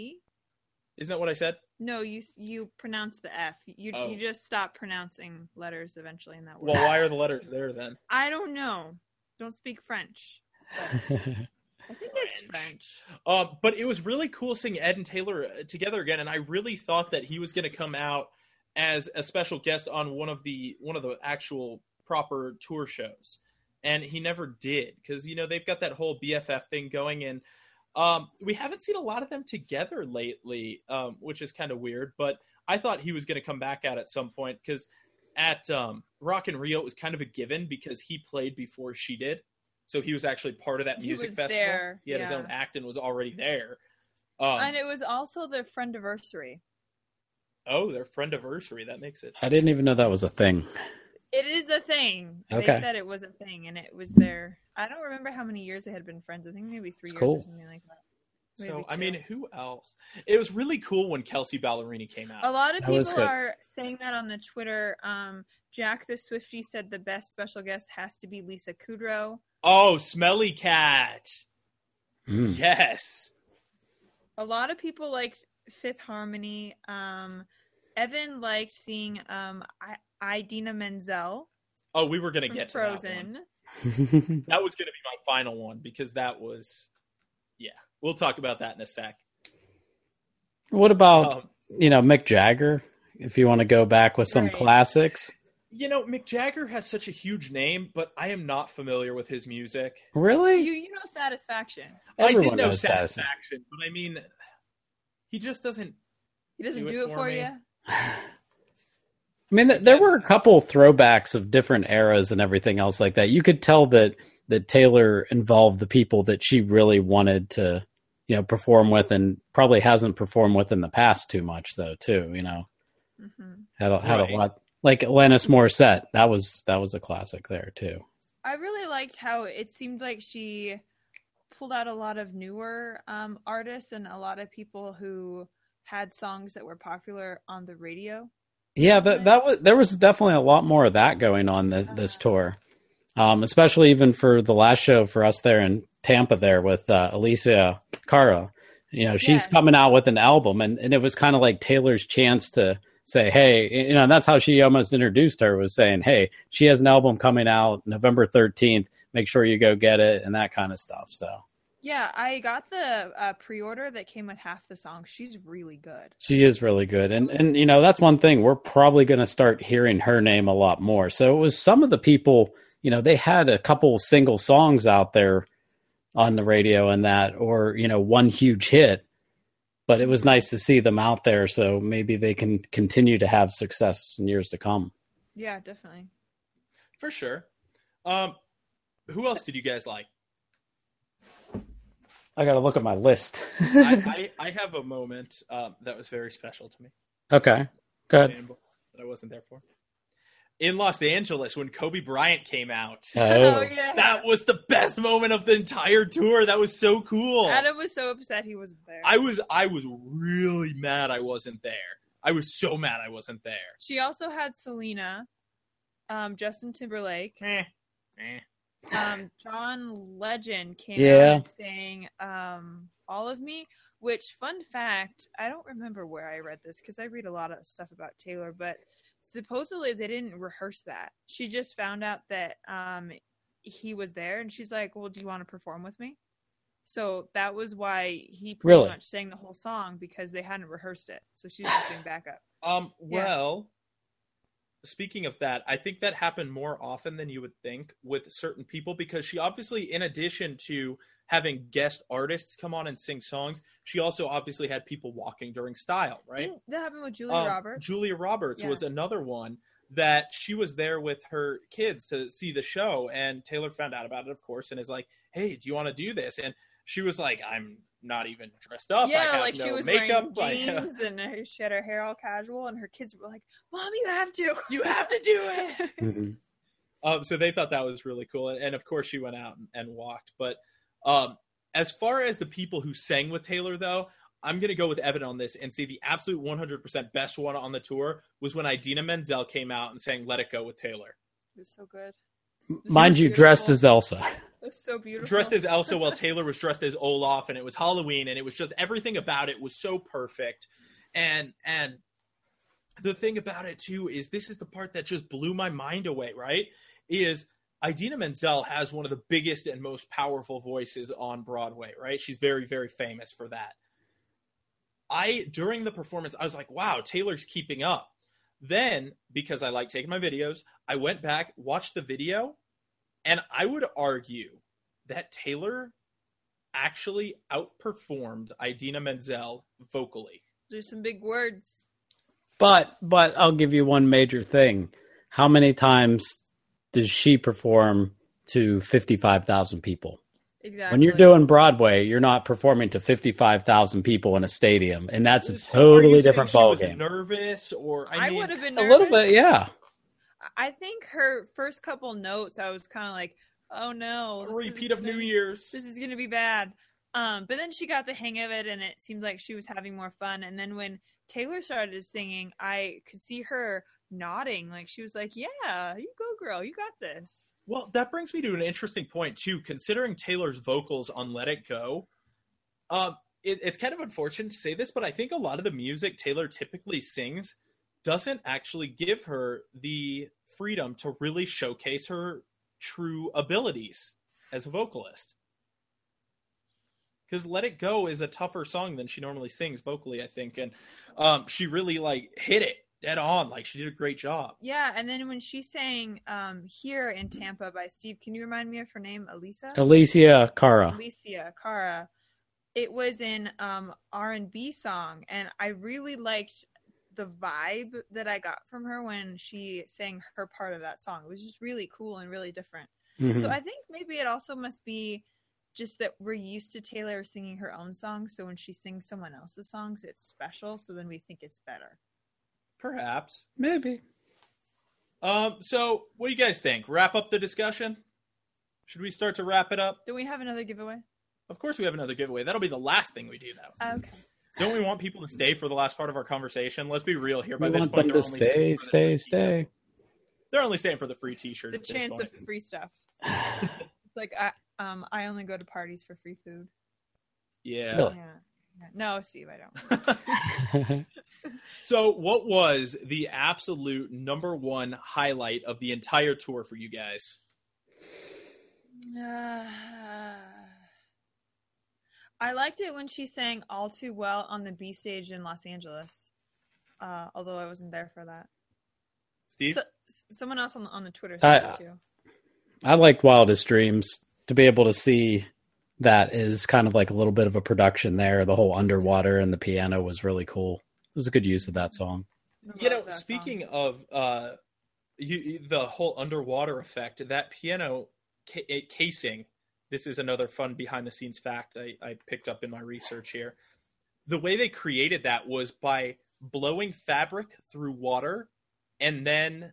S1: Isn't that what I said?
S2: No, you you pronounce the F. You
S1: Oh.
S2: you just stop pronouncing letters eventually in that word.
S1: Well, why are the letters there then?
S2: I don't know. Don't speak French. I think it's French.
S1: Um, but it was really cool seeing Ed and Taylor uh, together again, and I really thought that he was going to come out as a special guest on one of the one of the actual proper tour shows, and he never did because you know they've got that whole BFF thing going, and um, we haven't seen a lot of them together lately, um, which is kind of weird. But I thought he was going to come back out at some point because at um, Rock in Rio it was kind of a given because he played before she did. So he was actually part of that
S2: He
S1: music
S2: was
S1: festival.
S2: there,
S1: he had his own act and was already there. Um,
S2: and it was also their friend anniversary.
S1: oh, their friend anniversary. That makes it.
S3: I didn't even know that was a thing.
S2: It is a thing.
S3: Okay.
S2: They said it was a thing, and it was their. I don't remember how many years they had been friends. I think maybe three
S3: It's
S2: years or something like that.
S1: So
S2: Maybe
S1: I mean, who else? It was really cool when Kelsea Ballerini came out.
S2: A lot of
S3: That
S2: people are saying that on the Twitter. Um, Jack the Swifty said the best special guest has to be Lisa Kudrow.
S1: Oh, Smelly Cat.
S3: Mm.
S1: Yes.
S2: A lot of people liked Fifth Harmony. Um, Evan liked seeing um, I- Idina Menzel
S1: Oh, we were gonna get to that one.
S2: Frozen.
S1: That was gonna be my final one because that was, yeah. We'll talk about that in a sec.
S3: what about
S1: Um,
S3: you know Mick Jagger? If you want to go back with some
S2: Right.
S3: classics,
S1: you know, Mick Jagger has such a huge name, but I am not familiar with his music.
S3: really?
S2: You you know Satisfaction.
S1: I did
S3: Everyone
S1: know
S3: knows Satisfaction.
S1: Satisfaction, but I mean, he just doesn't.
S2: He doesn't
S1: Do
S2: do,
S1: it
S2: it
S1: for
S2: for, you.
S3: I mean, th- there were a couple throwbacks of different eras and everything else like that. You could tell that that Taylor involved the people that she really wanted to, you know, perform with, and probably hasn't performed with in the past too much, though. Too, you know,
S2: mm-hmm.
S3: had a, had
S1: Right.
S3: a lot like Alanis Morissette. That was that was a classic there too.
S2: I really liked how it seemed like she pulled out a lot of newer um, artists and a lot of people who had songs that were popular on the radio.
S3: Yeah, that that was there was definitely a lot more of that going on this, this tour, um, especially even for the last show for us there in Tampa there with uh, Alessia Cara. You know, she's coming out with an album, and, and it was kind of like Taylor's chance to say, "Hey," you know, and that's how she almost introduced her was saying, "Hey, she has an album coming out November thirteenth. Make sure you go get it," and that kind of stuff. So
S2: Yeah, I got the uh, pre-order that came with half the songs. She's really good.
S3: She is really good. And and you know, that's one thing we're probably going to start hearing her name a lot more. So it was some of the people, you know, they had a couple single songs out there on the radio and that or, you know, one huge hit. But it was nice to see them out there so maybe they can continue to have success in years to come.
S2: Yeah, definitely.
S1: for sure. Um, who else did you guys like?
S3: I got to look at my list.
S1: I, I, I have a moment um, that was very special to me.
S3: okay. Good.
S1: That I wasn't there for. In Los Angeles, when Kobe Bryant came out,
S3: Oh.
S2: yeah.
S1: that was the best moment of the entire tour. That was so cool.
S2: Adam was so upset he wasn't there.
S1: I was I was really mad I wasn't there. I was so mad I wasn't there.
S2: She also had Selena, um, Justin Timberlake,
S1: Eh, eh.
S2: um, John Legend came
S3: Yeah.
S2: out and sang um, "All of Me." Which, fun fact, I don't remember where I read this because I read a lot of stuff about Taylor, but supposedly they didn't rehearse that. She just found out that um, he was there, and she's like, "Well, do you want to perform with me?" So that was why he pretty
S3: Really?
S2: much sang the whole song because they hadn't rehearsed it. So she's just doing backup.
S1: Um,
S2: Yeah.
S1: well, speaking of that, I think that happened more often than you would think with certain people because she obviously, in addition to having guest artists come on and sing songs, she also obviously had people walking during style, right?
S2: Didn't that happened with Julia
S1: Um,
S2: Roberts?
S1: Julia Roberts
S2: Yeah.
S1: was another one that she was there with her kids to see the show, and Taylor found out about it, of course, and is like, "Hey, do you want to do this?" And she was like, "I'm not even dressed up. I
S2: yeah,
S1: have
S2: like
S1: no
S2: she was
S1: makeup.
S2: wearing
S1: Like,
S2: jeans and her, she had her hair all casual, and her kids were like, "Mom, you have to,
S1: you have to do it."
S3: Mhm.
S1: Um, so they thought that was really cool, and, and of course she went out and, and walked. But um, as far as the people who sang with Taylor, though, I'm gonna go with Evan on this and say the absolute 100% best one on the tour was when Idina Menzel came out and sang "Let It Go" with Taylor,
S2: It was so good.
S3: Mind you, dressed as Elsa.
S2: Was so beautiful.
S1: dressed as Elsa while Taylor was dressed as Olaf, and it was Halloween, and it was just everything about it was so perfect, and and the thing about it too is this is the part that just blew my mind away. Right? Is Idina Menzel has one of the biggest and most powerful voices on Broadway, right? She's very, very famous for that. I, during the performance, I was like, wow, Taylor's keeping up. Then, because I like taking my videos, I went back, watched the video, and I would argue that Taylor actually outperformed Idina Menzel vocally.
S2: There's some big words.
S3: But but I'll give you one major thing. How many times does she perform to 55,000 people?
S2: Exactly.
S3: When you're doing Broadway, you're not performing to 55,000 people in a stadium, and that's a
S1: So are
S3: totally different
S1: she was
S3: ballgame.
S1: Nervous, or I,
S2: I, would have been
S3: A little bit, yeah.
S2: I think her first couple notes, I was kind of like, "Oh no,
S1: a repeat of
S2: gonna-
S1: New Year's.
S2: This is gonna be bad." Um, but then she got the hang of it, and it seemed like she was having more fun. And then when Taylor started singing, I could see her nodding, like she was like, "Yeah, you go, girl, you got this."
S1: Well, that brings me to an interesting point too. Considering Taylor's vocals on "Let It Go," um, it, it's kind of unfortunate to say this, but I think a lot of the music Taylor typically sings doesn't actually give her the freedom to really showcase her true abilities as a vocalist. Because "Let It Go" is a tougher song than she normally sings vocally, I think, and um, she really like hit it dead on. Like she did a great job.
S2: Yeah, and then when she sang um, "Here in Tampa" by Steve, can you remind me of her name? Elisa.
S3: Alessia Cara.
S2: Alessia Cara. It was in um R and B song, and I really liked the vibe that I got from her when she sang her part of that song. It was just really cool and really different.
S3: Mhm.
S2: So I think maybe it also must be just that we're used to Taylor singing her own songs. So when she sings someone else's songs, it's special. So then we think it's better.
S1: Perhaps.
S3: Maybe.
S1: Um, so what do you guys think? Wrap up the discussion? Should we start to wrap it up?
S2: Do we have another giveaway?
S1: Of course we have another giveaway. That'll be the last thing we do though.
S2: Okay.
S1: Don't we want people to stay for the last part of our conversation? Let's be real here. By
S3: We
S1: this
S3: want
S1: point,
S3: them
S1: they're
S3: to
S1: only
S3: stay,
S1: staying for the
S3: stay,
S1: free
S3: stay.
S1: t-shirt. They're only staying for the free T-shirt.
S2: The
S1: at this
S2: chance of free stuff. It's like I um I only go to parties for free food.
S1: Yeah.
S3: Really?
S2: Yeah. yeah. No, Steve, I don't.
S1: so, what was the absolute number one highlight of the entire tour for you guys?
S2: Uh, I liked it when she sang "All Too Well" on the B stage in Los Angeles. Uh, although I wasn't there for that.
S1: Steve?
S2: So, someone else on the, on the Twitter
S3: I-
S2: said too.
S3: I liked Wildest Dreams to be able to see that is kind of like a little bit of a production there. The whole underwater and the piano was really cool. It was a good use of that song.
S1: You know, speaking
S2: song.
S1: of uh, you, you- the whole underwater effect, that piano ca- casing. This is another fun behind the scenes fact I, I picked up in my research here. The way they created that was by blowing fabric through water and then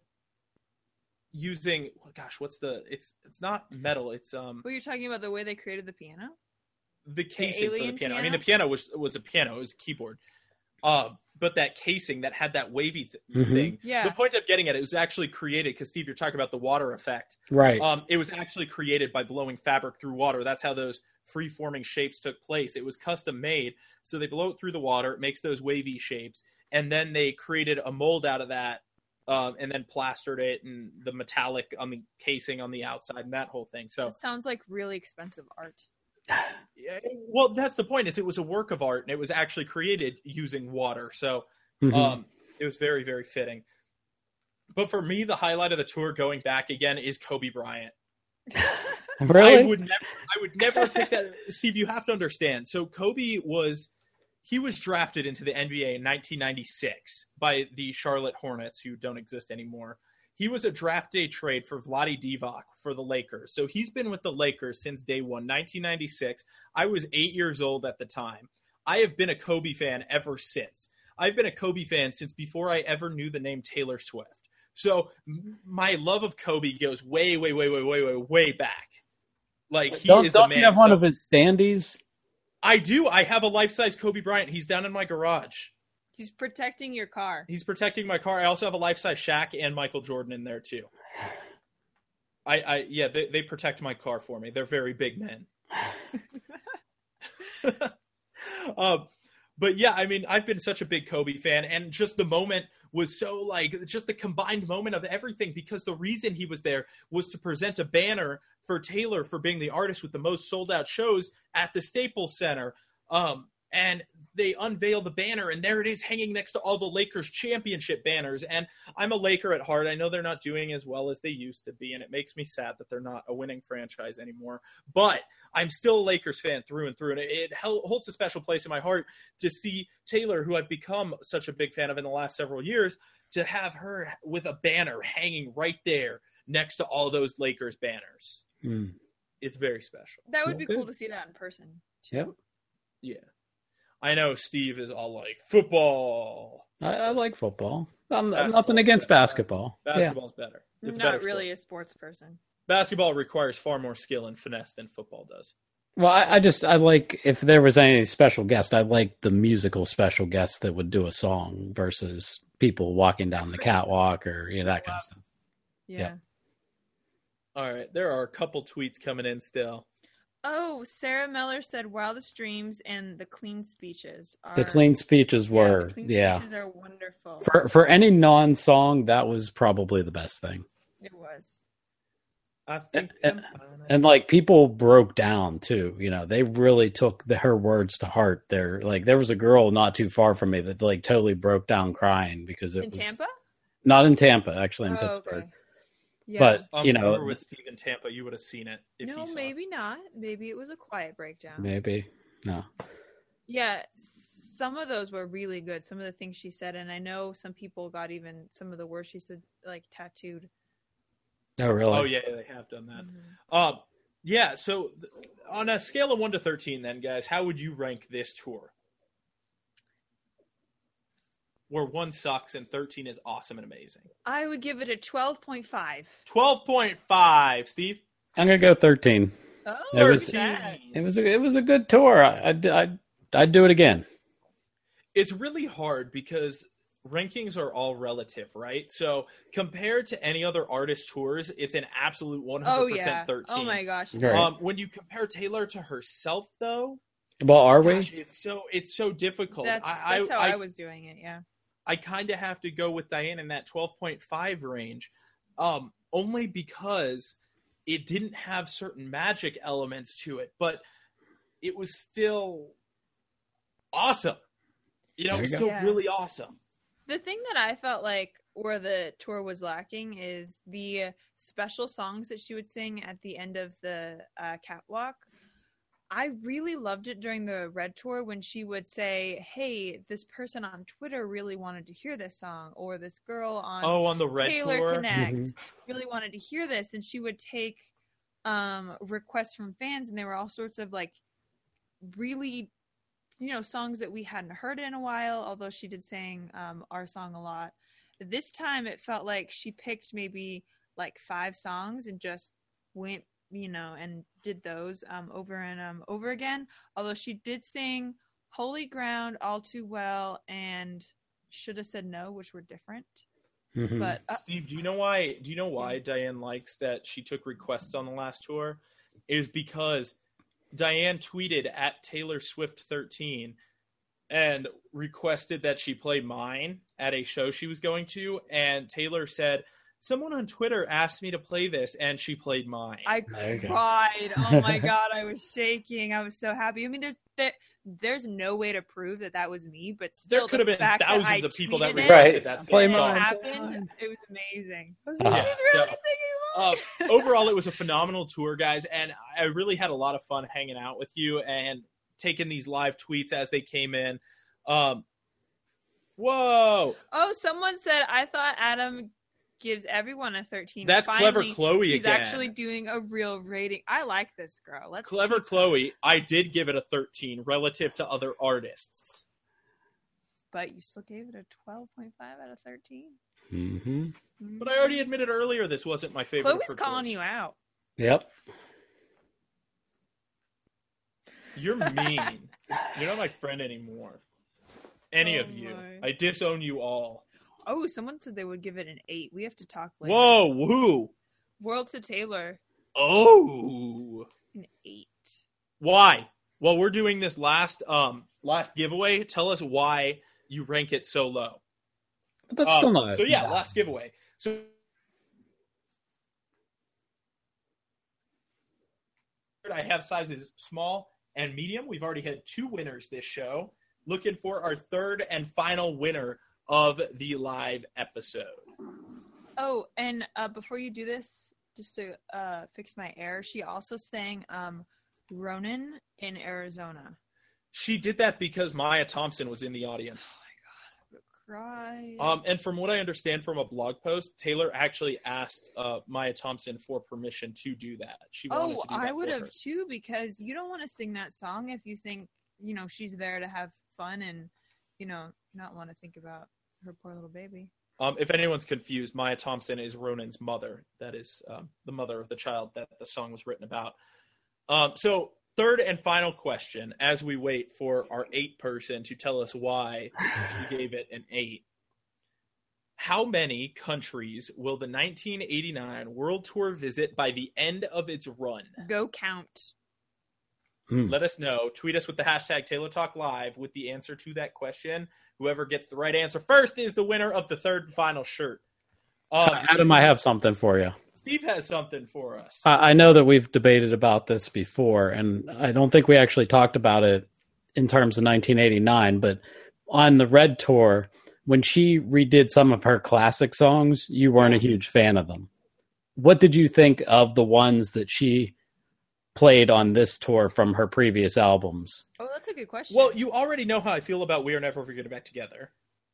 S1: using oh gosh what's the it's it's not metal it's um
S2: Were you talking about the way they created the piano?
S1: the casing for the
S2: alien
S1: piano. I mean, the piano was was a piano, it was a keyboard. Uh, but that casing that had that wavy th-
S3: Mhm.
S1: thing.
S2: Yeah.
S1: The point I'm getting at it was actually created because Steve, you're talking about the water effect.
S3: Right.
S1: Um, it was actually created by blowing fabric through water. That's how those free forming shapes took place. It was custom made, so they blow it through the water. It makes those wavy shapes, and then they created a mold out of that. Um, and then plastered it and the metallic on the casing on the outside and that whole thing. So
S2: It sounds like really expensive art.
S1: Yeah, well, that's the point. Is it was a work of art and it was actually created using water. So
S3: Mhm.
S1: um, it was very, very fitting. But for me, the highlight of the tour going back again is Kobe Bryant.
S3: really?
S1: I would never, I would never pick that. Steve, you have to understand. So Kobe was, he was drafted into the NBA in 1996 by the Charlotte Hornets, who don't exist anymore. He was a draft day trade for Vlade Divac for the Lakers. So he's been with the Lakers since day one, 1996. I was eight years old at the time. I have been a Kobe fan ever since. I've been a Kobe fan since before I ever knew the name Taylor Swift. So my love of Kobe goes way, way, way, way, way, way, way back. Like he
S3: don't
S1: is
S3: don't you have one
S1: So-
S3: of his standees?
S1: I do. I have a life-size Kobe Bryant. He's down in my garage.
S2: He's protecting your car.
S1: He's protecting my car. I also have a life-size Shaq and Michael Jordan in there too. I, I yeah, they, they protect my car for me. They're very big men. um, but yeah, I mean, I've been such a big Kobe fan, and just the moment was so like just the combined moment of everything because the reason he was there was to present a banner for Taylor for being the artist with the most sold out shows at the Staples Center. Um, and they unveil the banner, and there it is hanging next to all the Lakers championship banners. And I'm a Laker at heart. I know they're not doing as well as they used to be, and it makes me sad that they're not a winning franchise anymore. But I'm still a Lakers fan through and through, and it, it holds a special place in my heart to see Taylor, who I've become such a big fan of in the last several years, to have her with a banner hanging right there next to all those Lakers banners.
S3: Hmm.
S1: It's very special.
S2: That would be
S3: Okay.
S2: cool to see that in person.
S3: Yep.
S1: Yeah. I know Steve is all like football.
S3: I, I like football. I'm,
S1: Basketball.
S3: nothing against basketball. Yeah.
S1: Basketball's better. It's a
S2: Not
S1: better
S2: really
S1: sport.
S2: a sports person.
S1: Basketball requires far more skill and finesse than football does.
S3: Well, I, I just I like if there was any special guest, I like the musical special guest that would do a song versus people walking down the catwalk or you know that kind of stuff.
S2: Yeah.
S3: Yeah.
S1: All right, there are a couple tweets coming in still.
S2: Oh, Sarah Miller said Wildest Dreams and the Clean Speeches are
S3: The clean speeches
S2: yeah,
S3: were
S2: the clean
S3: yeah.
S2: speeches are wonderful.
S3: For for any non-song, that was probably the best thing.
S2: it was.
S1: I think
S3: And-
S1: I'm.
S3: And like people broke down too, you know, they really took the, her words to heart. There, like there was a girl not too far from me that like totally broke down crying because it
S2: In
S3: was
S2: Tampa?
S3: not in Tampa, actually in
S2: Oh,
S3: Pittsburgh.
S2: okay. Yeah.
S3: But
S1: Um,
S3: you know,
S1: were with Steve in Tampa, you would have seen it if
S2: no,
S1: you saw
S2: maybe not. Maybe it was a quiet breakdown.
S3: maybe no.
S2: Yeah, some of those were really good. Some of the things she said, and I know some people got even some of the words she said like tattooed.
S3: Oh, really?
S1: Oh yeah, they have done that.
S2: Mhm.
S1: Um, yeah. So th- on a scale of one to thirteen, then guys, how would you rank this tour? Where one sucks and thirteen is awesome and amazing.
S2: I would give it a 12.5.
S1: Twelve point five, Steve.
S3: I'm gonna go 13.
S2: Oh,
S3: It was-
S2: look at that.
S3: It was a, it was a good tour. I, I'd, I'd, I'd do it again.
S1: It's really hard because rankings are all relative, right? So compared to any other artist tours, it's an absolute one
S2: Oh,
S1: hundred
S2: yeah.
S1: percent thirteen.
S2: Oh, my gosh.
S3: Right.
S1: Um, when you compare Taylor to herself, though,
S3: Well, are we?
S1: gosh, it's so it's so difficult.
S2: That's,
S1: I,
S2: that's
S1: I,
S2: how
S1: I,
S2: I, was doing it, yeah.
S1: I kind of have to go with Diane in that 12.5 range, um, only because it didn't have certain magic elements to it, but it was still awesome. You know, it was
S3: you
S1: so.
S2: Yeah.
S1: really awesome.
S2: The thing that I felt like where the tour was lacking is the special songs that she would sing at the end of the uh, catwalk. I really loved it during the Red Tour when she would say, "Hey, this person on Twitter really wanted to hear this song," or "This girl on
S1: Oh, on the Red
S2: Taylor
S1: Tour.
S2: Connect
S3: Mhm.
S2: really wanted to hear this," and she would take um, requests from fans, and there were all sorts of like really, you know, songs that we hadn't heard in a while. Although she did sing um, our song a lot, this time it felt like she picked maybe like five songs and just went you know and did those um over and um over again although she did sing holy ground all too well and should have said no which were different
S3: Mhm.
S2: but uh,
S1: Steve, do you know why? Do you know why Diane likes that she took requests on the last tour? Is because Diane tweeted at Taylor Swift 13 and requested that she play mine at a show she was going to, and Taylor said, "Someone on Twitter asked me to play this, and she played mine."
S2: i
S3: There go.
S2: cried oh my god i was shaking i was so happy i mean there's there, there's no way to prove that that was me but
S1: there could
S2: the
S1: have been thousands of people that
S2: tweeted it
S1: requested
S3: Right.
S1: that
S3: Play
S1: same
S2: and it
S3: mine.
S2: happened it was amazing I was
S3: Uh-huh.
S2: like, she's really
S1: So,
S2: singing
S1: uh, overall, it was a phenomenal tour, guys, and I really had a lot of fun hanging out with you and taking these live tweets as they came in. Um, whoa,
S2: Oh, someone said I thought Adam gives everyone a 13.
S1: that's
S2: Finally,
S1: clever, Chloe.
S2: He's
S1: again.
S2: actually doing a real rating. I like this girl. Let's
S1: clever,
S2: keep her.
S1: Chloe. I did give it a thirteen relative to other artists.
S2: But you still gave it a 12.5 out of 13.
S3: Mm-hmm.
S1: But I already admitted earlier this wasn't my favorite.
S2: Chloe's
S1: for
S2: calling
S1: tours.
S2: you out.
S3: Yep.
S1: You're mean. You're not my friend anymore. Any
S2: Oh
S1: of you.
S2: my.
S1: I disown you all.
S2: Oh, someone said they would give it an 8. We have to talk later.
S1: Whoa, woo.
S2: World to Taylor,
S1: Oh.
S2: an 8.
S1: Why? Well, we're doing this last um last giveaway. Tell us why you rank it so low.
S3: But that's
S1: Um,
S3: still not.
S1: So yeah, last giveaway. So I have sizes small and medium. We've already had two winners this show. Looking for our third and final winner of the live episode.
S2: Oh, and uh, before you do this, just to uh, fix my error, she also sang um, Ronan in Arizona.
S1: She did that because Maya Thompson was in the audience.
S2: Oh my god, I'm gonna cry.
S1: Um, and from what I understand from a blog post, Taylor actually asked uh, Maya Thompson for permission to do that. She wanted
S2: oh,
S1: to do that
S2: I would have
S1: her.
S2: too because you don't want to sing that song if you think you know she's there to have fun and you know not want to think about her poor little baby.
S1: Um, if anyone's confused, Maya Thompson is Ronan's mother. That is um, the mother of the child that the song was written about. Um, so, third and final question as we wait for our eight person to tell us why she gave it an eight. How many countries will the 1989 World Tour visit by the end of its run?
S2: Go count.
S3: Hmm.
S1: Let us know. Tweet us with the hashtag Taylor Talk Live with the answer to that question. Whoever gets the right answer first is the winner of the third and final shirt. Um,
S3: Adam, I have something for you.
S1: Steve has something for us.
S3: I, I know that we've debated about this before, and I don't think we actually talked about it in terms of 1989. But on the Red Tour, when she redid some of her classic songs, you weren't a huge fan of them. What did you think of the ones that she played on this tour from her previous albums?
S2: Oh, that's a good question.
S1: well, you already know how I feel about We Are Never Ever Getting Back Together.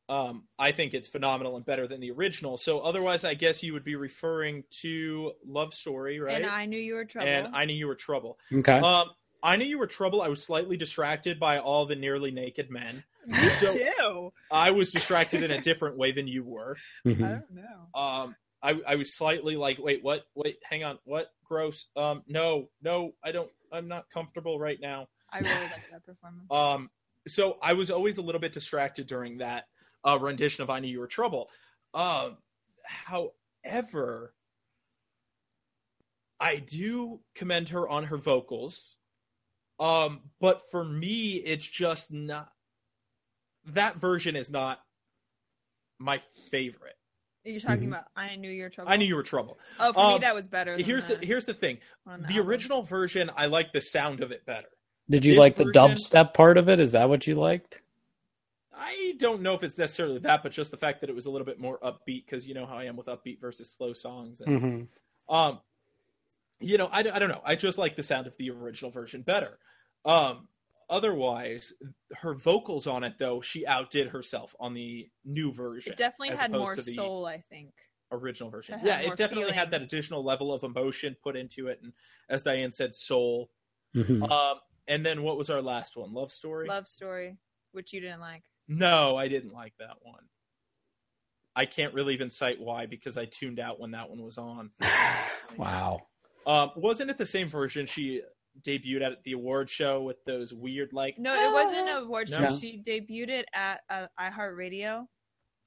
S1: um, I think it's phenomenal and better than the original. So otherwise, I guess you would be referring to Love Story, right?
S2: And I knew you were trouble.
S1: And I knew you were trouble.
S3: Okay.
S1: Um, I knew you were trouble. I was slightly distracted by all the nearly naked men.
S2: Me
S1: so-
S2: too.
S1: I was distracted in a different way than you were.
S3: Mhm.
S2: I don't know.
S1: Um, I, I was slightly like, wait, what? Wait, hang on, what? Gross. Um, no, no, I don't. I'm not comfortable right now.
S2: I really like that performance.
S1: Um, so I was always a little bit distracted during that uh, rendition of "I Knew You Were Trouble." Um, however, I do commend her on her vocals. Um, but for me, it's just not that version is not my favorite.
S2: You're talking
S3: Mhm.
S2: about I knew you were trouble.
S1: I knew you were trouble.
S2: Oh, for me
S1: Um,
S2: that was better. than
S1: Here's the here's the thing.
S2: on
S1: The original version, I like the sound of it better.
S3: Did you
S1: this
S3: like the
S1: version-
S3: dubstep part of it? Is that what you liked?
S1: I don't know if it's necessarily that, but just the fact that it was a little bit more upbeat because you know how I am with upbeat versus slow songs. And,
S3: Mm-hmm.
S1: Um, you know, I, I don't know. I just like the sound of the original version better. Um, otherwise, her vocals on it though, she outdid herself on the new version.
S2: It definitely had more
S1: to the
S2: soul, I think.
S1: original version.
S2: It
S1: Yeah, it definitely had that additional level of emotion put into it, and as Diane said, soul.
S3: hmm
S1: Um, and then what was our last one? Love story.
S2: Love story, which you didn't like.
S1: No, I didn't like that one. I can't really even cite why because I tuned out when that one was on.
S3: wow.
S1: Um, wasn't it the same version she debuted at the award show with those weird like?
S2: No, it wasn't an award show.
S3: No.
S2: She debuted it at uh, iHeartRadio.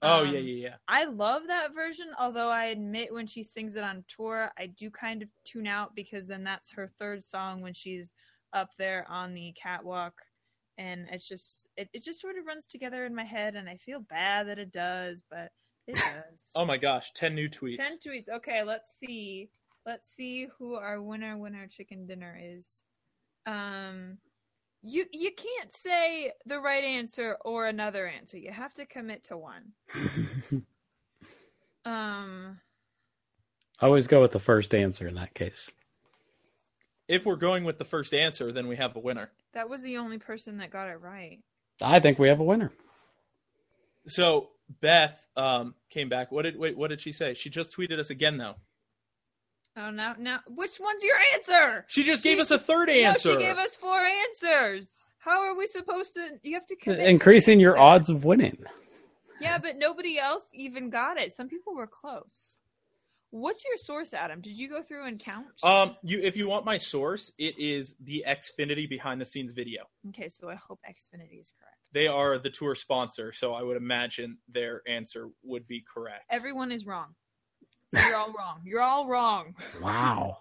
S1: Oh
S2: Um,
S1: yeah, yeah, yeah.
S2: I love that version, although I admit when she sings it on tour, I do kind of tune out because then that's her third song when she's up there on the catwalk. And it's just it, it just sort of runs together in my head and I feel bad that it does, but it does.
S1: Oh my gosh, ten new tweets.
S2: Ten tweets. Okay, let's see. Let's see who our winner winner chicken dinner is. Um you you can't say the right answer or another answer. You have to commit to one. Um I
S3: Always go with the first answer in that case.
S1: If we're going with the first answer, then we have a winner.
S2: that was the only person that got it right.
S3: I think we have a winner.
S1: So Beth um, came back. What did wait? What did she say? She just tweeted us again though.
S2: Oh now now which one's your answer?
S1: She just
S2: She-
S1: gave us a third answer.
S2: No, she gave us four answers. How are we supposed to you have to commit to
S3: Increasing your odds of winning.
S2: Yeah, but nobody else even got it. Some people were close. What's your source, Adam? Did you go through and count?
S1: Um, you if you want my source, it is the Xfinity behind the scenes video.
S2: okay, so I hope Xfinity is correct.
S1: They are the tour sponsor, so I would imagine their answer would be correct.
S2: Everyone is wrong. You're all wrong. You're all wrong.
S3: Wow.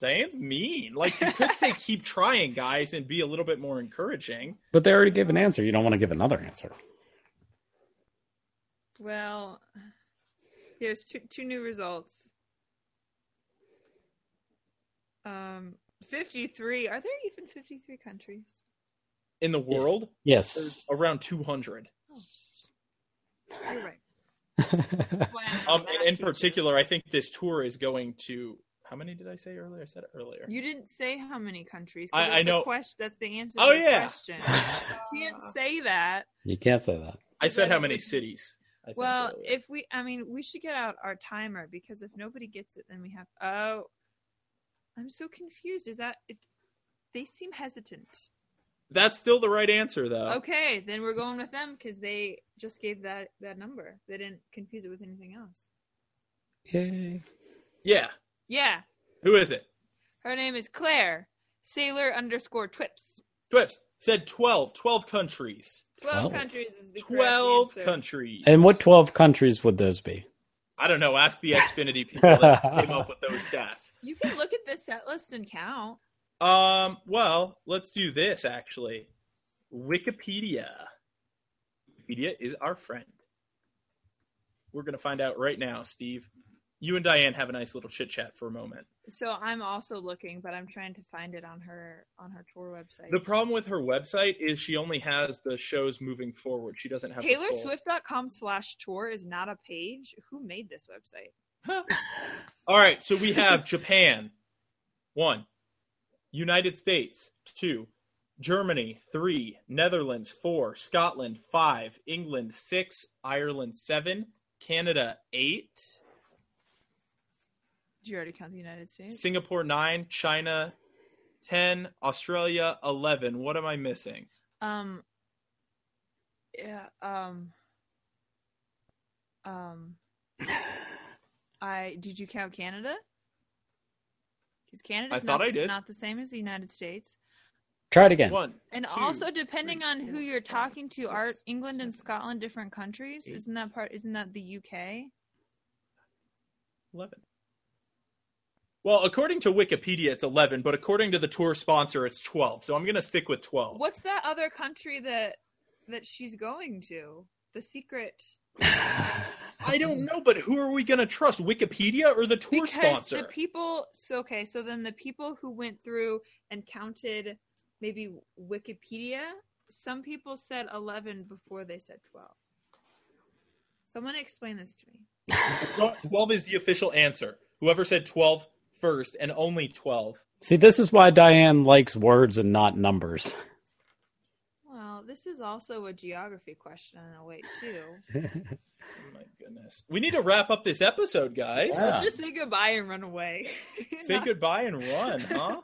S1: Diane's mean. Like you could say, keep trying, guys, and be a little bit more encouraging.
S3: But they already gave an answer. You don't want to give another answer.
S2: Well, here's two two new results. Um, fifty three. Are there even fifty three countries?
S1: In the world, there's
S3: Yes.
S1: around two hundred.
S2: You're right. That's why I'm
S1: Um, and in particular, I think this tour is going to. How many did I say earlier? I said it earlier.
S2: You didn't say how many countries.
S1: I- I know.
S2: Question, that's the answer.
S1: Oh,
S2: to
S1: yeah.
S2: question. You can't say that.
S3: you can't say that.
S1: I said how many cities. I
S2: Well,
S1: earlier.
S2: if we, I mean, we should get out our timer because if nobody gets it, then we have. Oh, I'm so confused. Is that it? They seem hesitant.
S1: That's still the right answer, though.
S2: Okay, then we're going with them because they just gave that that number. They didn't confuse it with anything else.
S3: Yay.
S1: Yeah.
S2: Yeah,
S1: Who is it?
S2: her name is Claire Sailor underscore Twips.
S1: Twips said 12. 12 countries.
S2: Twelve countries is the
S1: 12 countries.
S3: And what 12 countries would those be?
S1: I don't know. Ask the Xfinity people that came up with those stats.
S2: You can look at the set list and count.
S1: Um, well, let's do this actually. Wikipedia. Wikipedia is our friend. We're going to find out right now, Steve. You and Diane have a nice little chit chat for a moment.
S2: So I'm also looking, but I'm trying to find it on her on her tour website.
S1: The problem with her website is she only has the shows moving forward. She doesn't have
S2: TaylorSwift.com slash tour is not a page. Who made this website?
S1: All right, so we have Japan, one, United States, two, Germany three, Netherlands four, Scotland five, England six, Ireland seven, Canada eight,
S2: Did you already count the United States?
S1: Singapore nine, China ten, Australia eleven. What am I missing?
S2: Um. Yeah. Um. Um. I did you count Canada? Because Canada's
S1: I thought
S2: not,
S1: I did.
S2: not the same as the United States.
S3: Try it again.
S1: One.
S2: And
S1: two,
S2: also, depending
S1: three,
S2: on who
S1: four,
S2: you're
S1: five,
S2: talking to, are
S1: six,
S2: England and Scotland different countries?
S1: eight,
S2: Isn't that part? Isn't that the UK?
S1: 11. Well, according to Wikipedia, it's 11, but according to the tour sponsor, it's 12. So I'm going to stick with 12.
S2: What's that other country that that she's going to? The secret.
S1: I don't know, but who are we going to trust? Wikipedia or the tour
S2: because
S1: sponsor?
S2: the people. So okay, so then the people who went through and counted maybe Wikipedia. Some people said eleven before they said twelve. Someone explain this to me.
S1: 12 is the official answer. Whoever said 12 first and only 12.
S3: See, this is why Diane likes words and not numbers.
S2: This is also a geography question in a way too.
S1: Oh my goodness. We need to wrap up this episode, guys.
S3: Yeah.
S2: Let's just say goodbye and run away.
S1: Say goodbye and run, huh?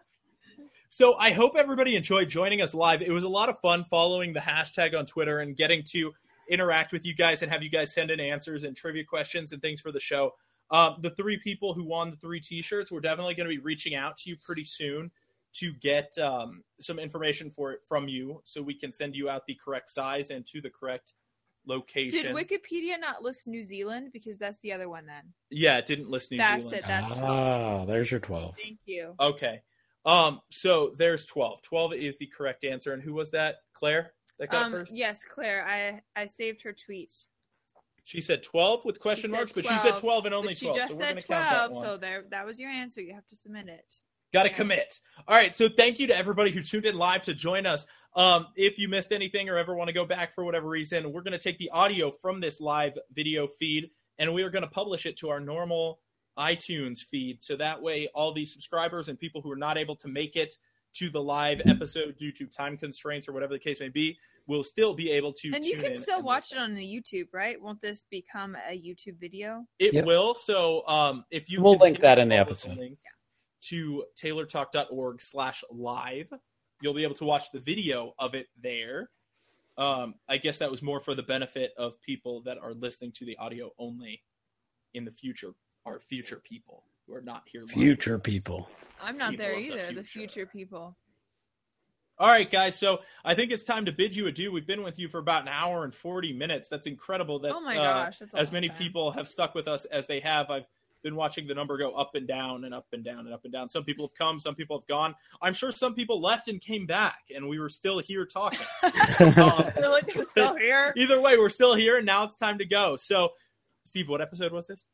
S1: So I hope everybody enjoyed joining us live. It was a lot of fun following the hashtag on Twitter and getting to interact with you guys and have you guys send in answers and trivia questions and things for the show. Um, the three people who won the three T-shirts, we're definitely going to be reaching out to you pretty soon to get um, some information for it from you, so we can send you out the correct size and to the correct location.
S2: Did Wikipedia not list New Zealand because that's the other one then?
S1: yeah, it didn't list New
S2: That's
S1: Zealand.
S2: it. That's
S3: ah, there's your 12.
S2: Thank you.
S1: Okay. Um, so there's 12. 12 is the correct answer. And who was that? Claire that got
S2: Um,
S1: first?
S2: yes, Claire. I I saved her tweet.
S1: She said 12 with question
S2: said
S1: marks, but she said
S2: 12,
S1: 12 and only
S2: but she
S1: 12.
S2: just
S1: so we're going
S2: said
S1: to count that
S2: twelve,
S1: one.
S2: so there that was your answer. You have to submit it.
S1: Got to commit. All right. So thank you to everybody who tuned in live to join us. Um, if you missed anything or ever want to go back for whatever reason, we're going to take the audio from this live video feed and we are going to publish it to our normal iTunes feed. So that way, all the subscribers and people who are not able to make it to the live episode due to time constraints or whatever the case may be will still be able to.
S2: And you
S1: tune
S2: can still watch
S1: listen.
S2: it on the YouTube, right? Won't this become a YouTube video?
S1: It
S3: Yep.
S1: will. So um, if you
S3: We'll link that in the
S1: follow
S3: episode.
S1: link to taylortalk.org slash live, you'll be able to watch the video of it there. Um, I guess that was more for the benefit of people that are listening to the audio only in the future, our future people who are not here.
S3: Future people.
S2: I'm not
S1: People
S2: there
S1: of the
S2: either. The
S1: future.
S2: future people.
S1: All right, guys. So I think it's time to bid you adieu. We've been with you for about an hour and 40 minutes. That's incredible that
S2: oh my
S1: uh,
S2: gosh, that's a
S1: as many
S2: time.
S1: people have stuck with us as they have. I've been watching the number go up and down and up and down and up and down. Some people have come, some people have gone. I'm sure some people left and came back, and we were still here talking. Um,
S2: They're like they're still here.
S1: either way, we're still here, and now it's time to go. So, Steve, what episode was this?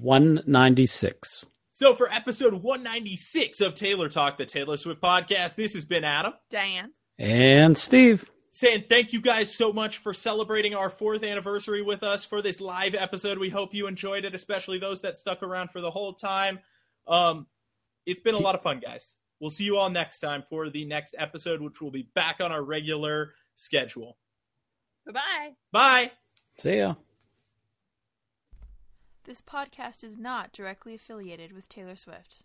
S3: 196.
S1: So, for episode 196 of Taylor Talk, the Taylor Swift podcast, this has been Adam.
S2: Diane.
S3: And Steve.
S1: Saying thank you guys so much for celebrating our fourth anniversary with us for this live episode. We hope you enjoyed it, especially those that stuck around for the whole time. Um, it's been a lot of fun, guys. We'll see you all next time for the next episode, which will be back on our regular schedule.
S2: Bye bye.
S1: Bye.
S3: See ya.
S2: This podcast is not directly affiliated with Taylor Swift.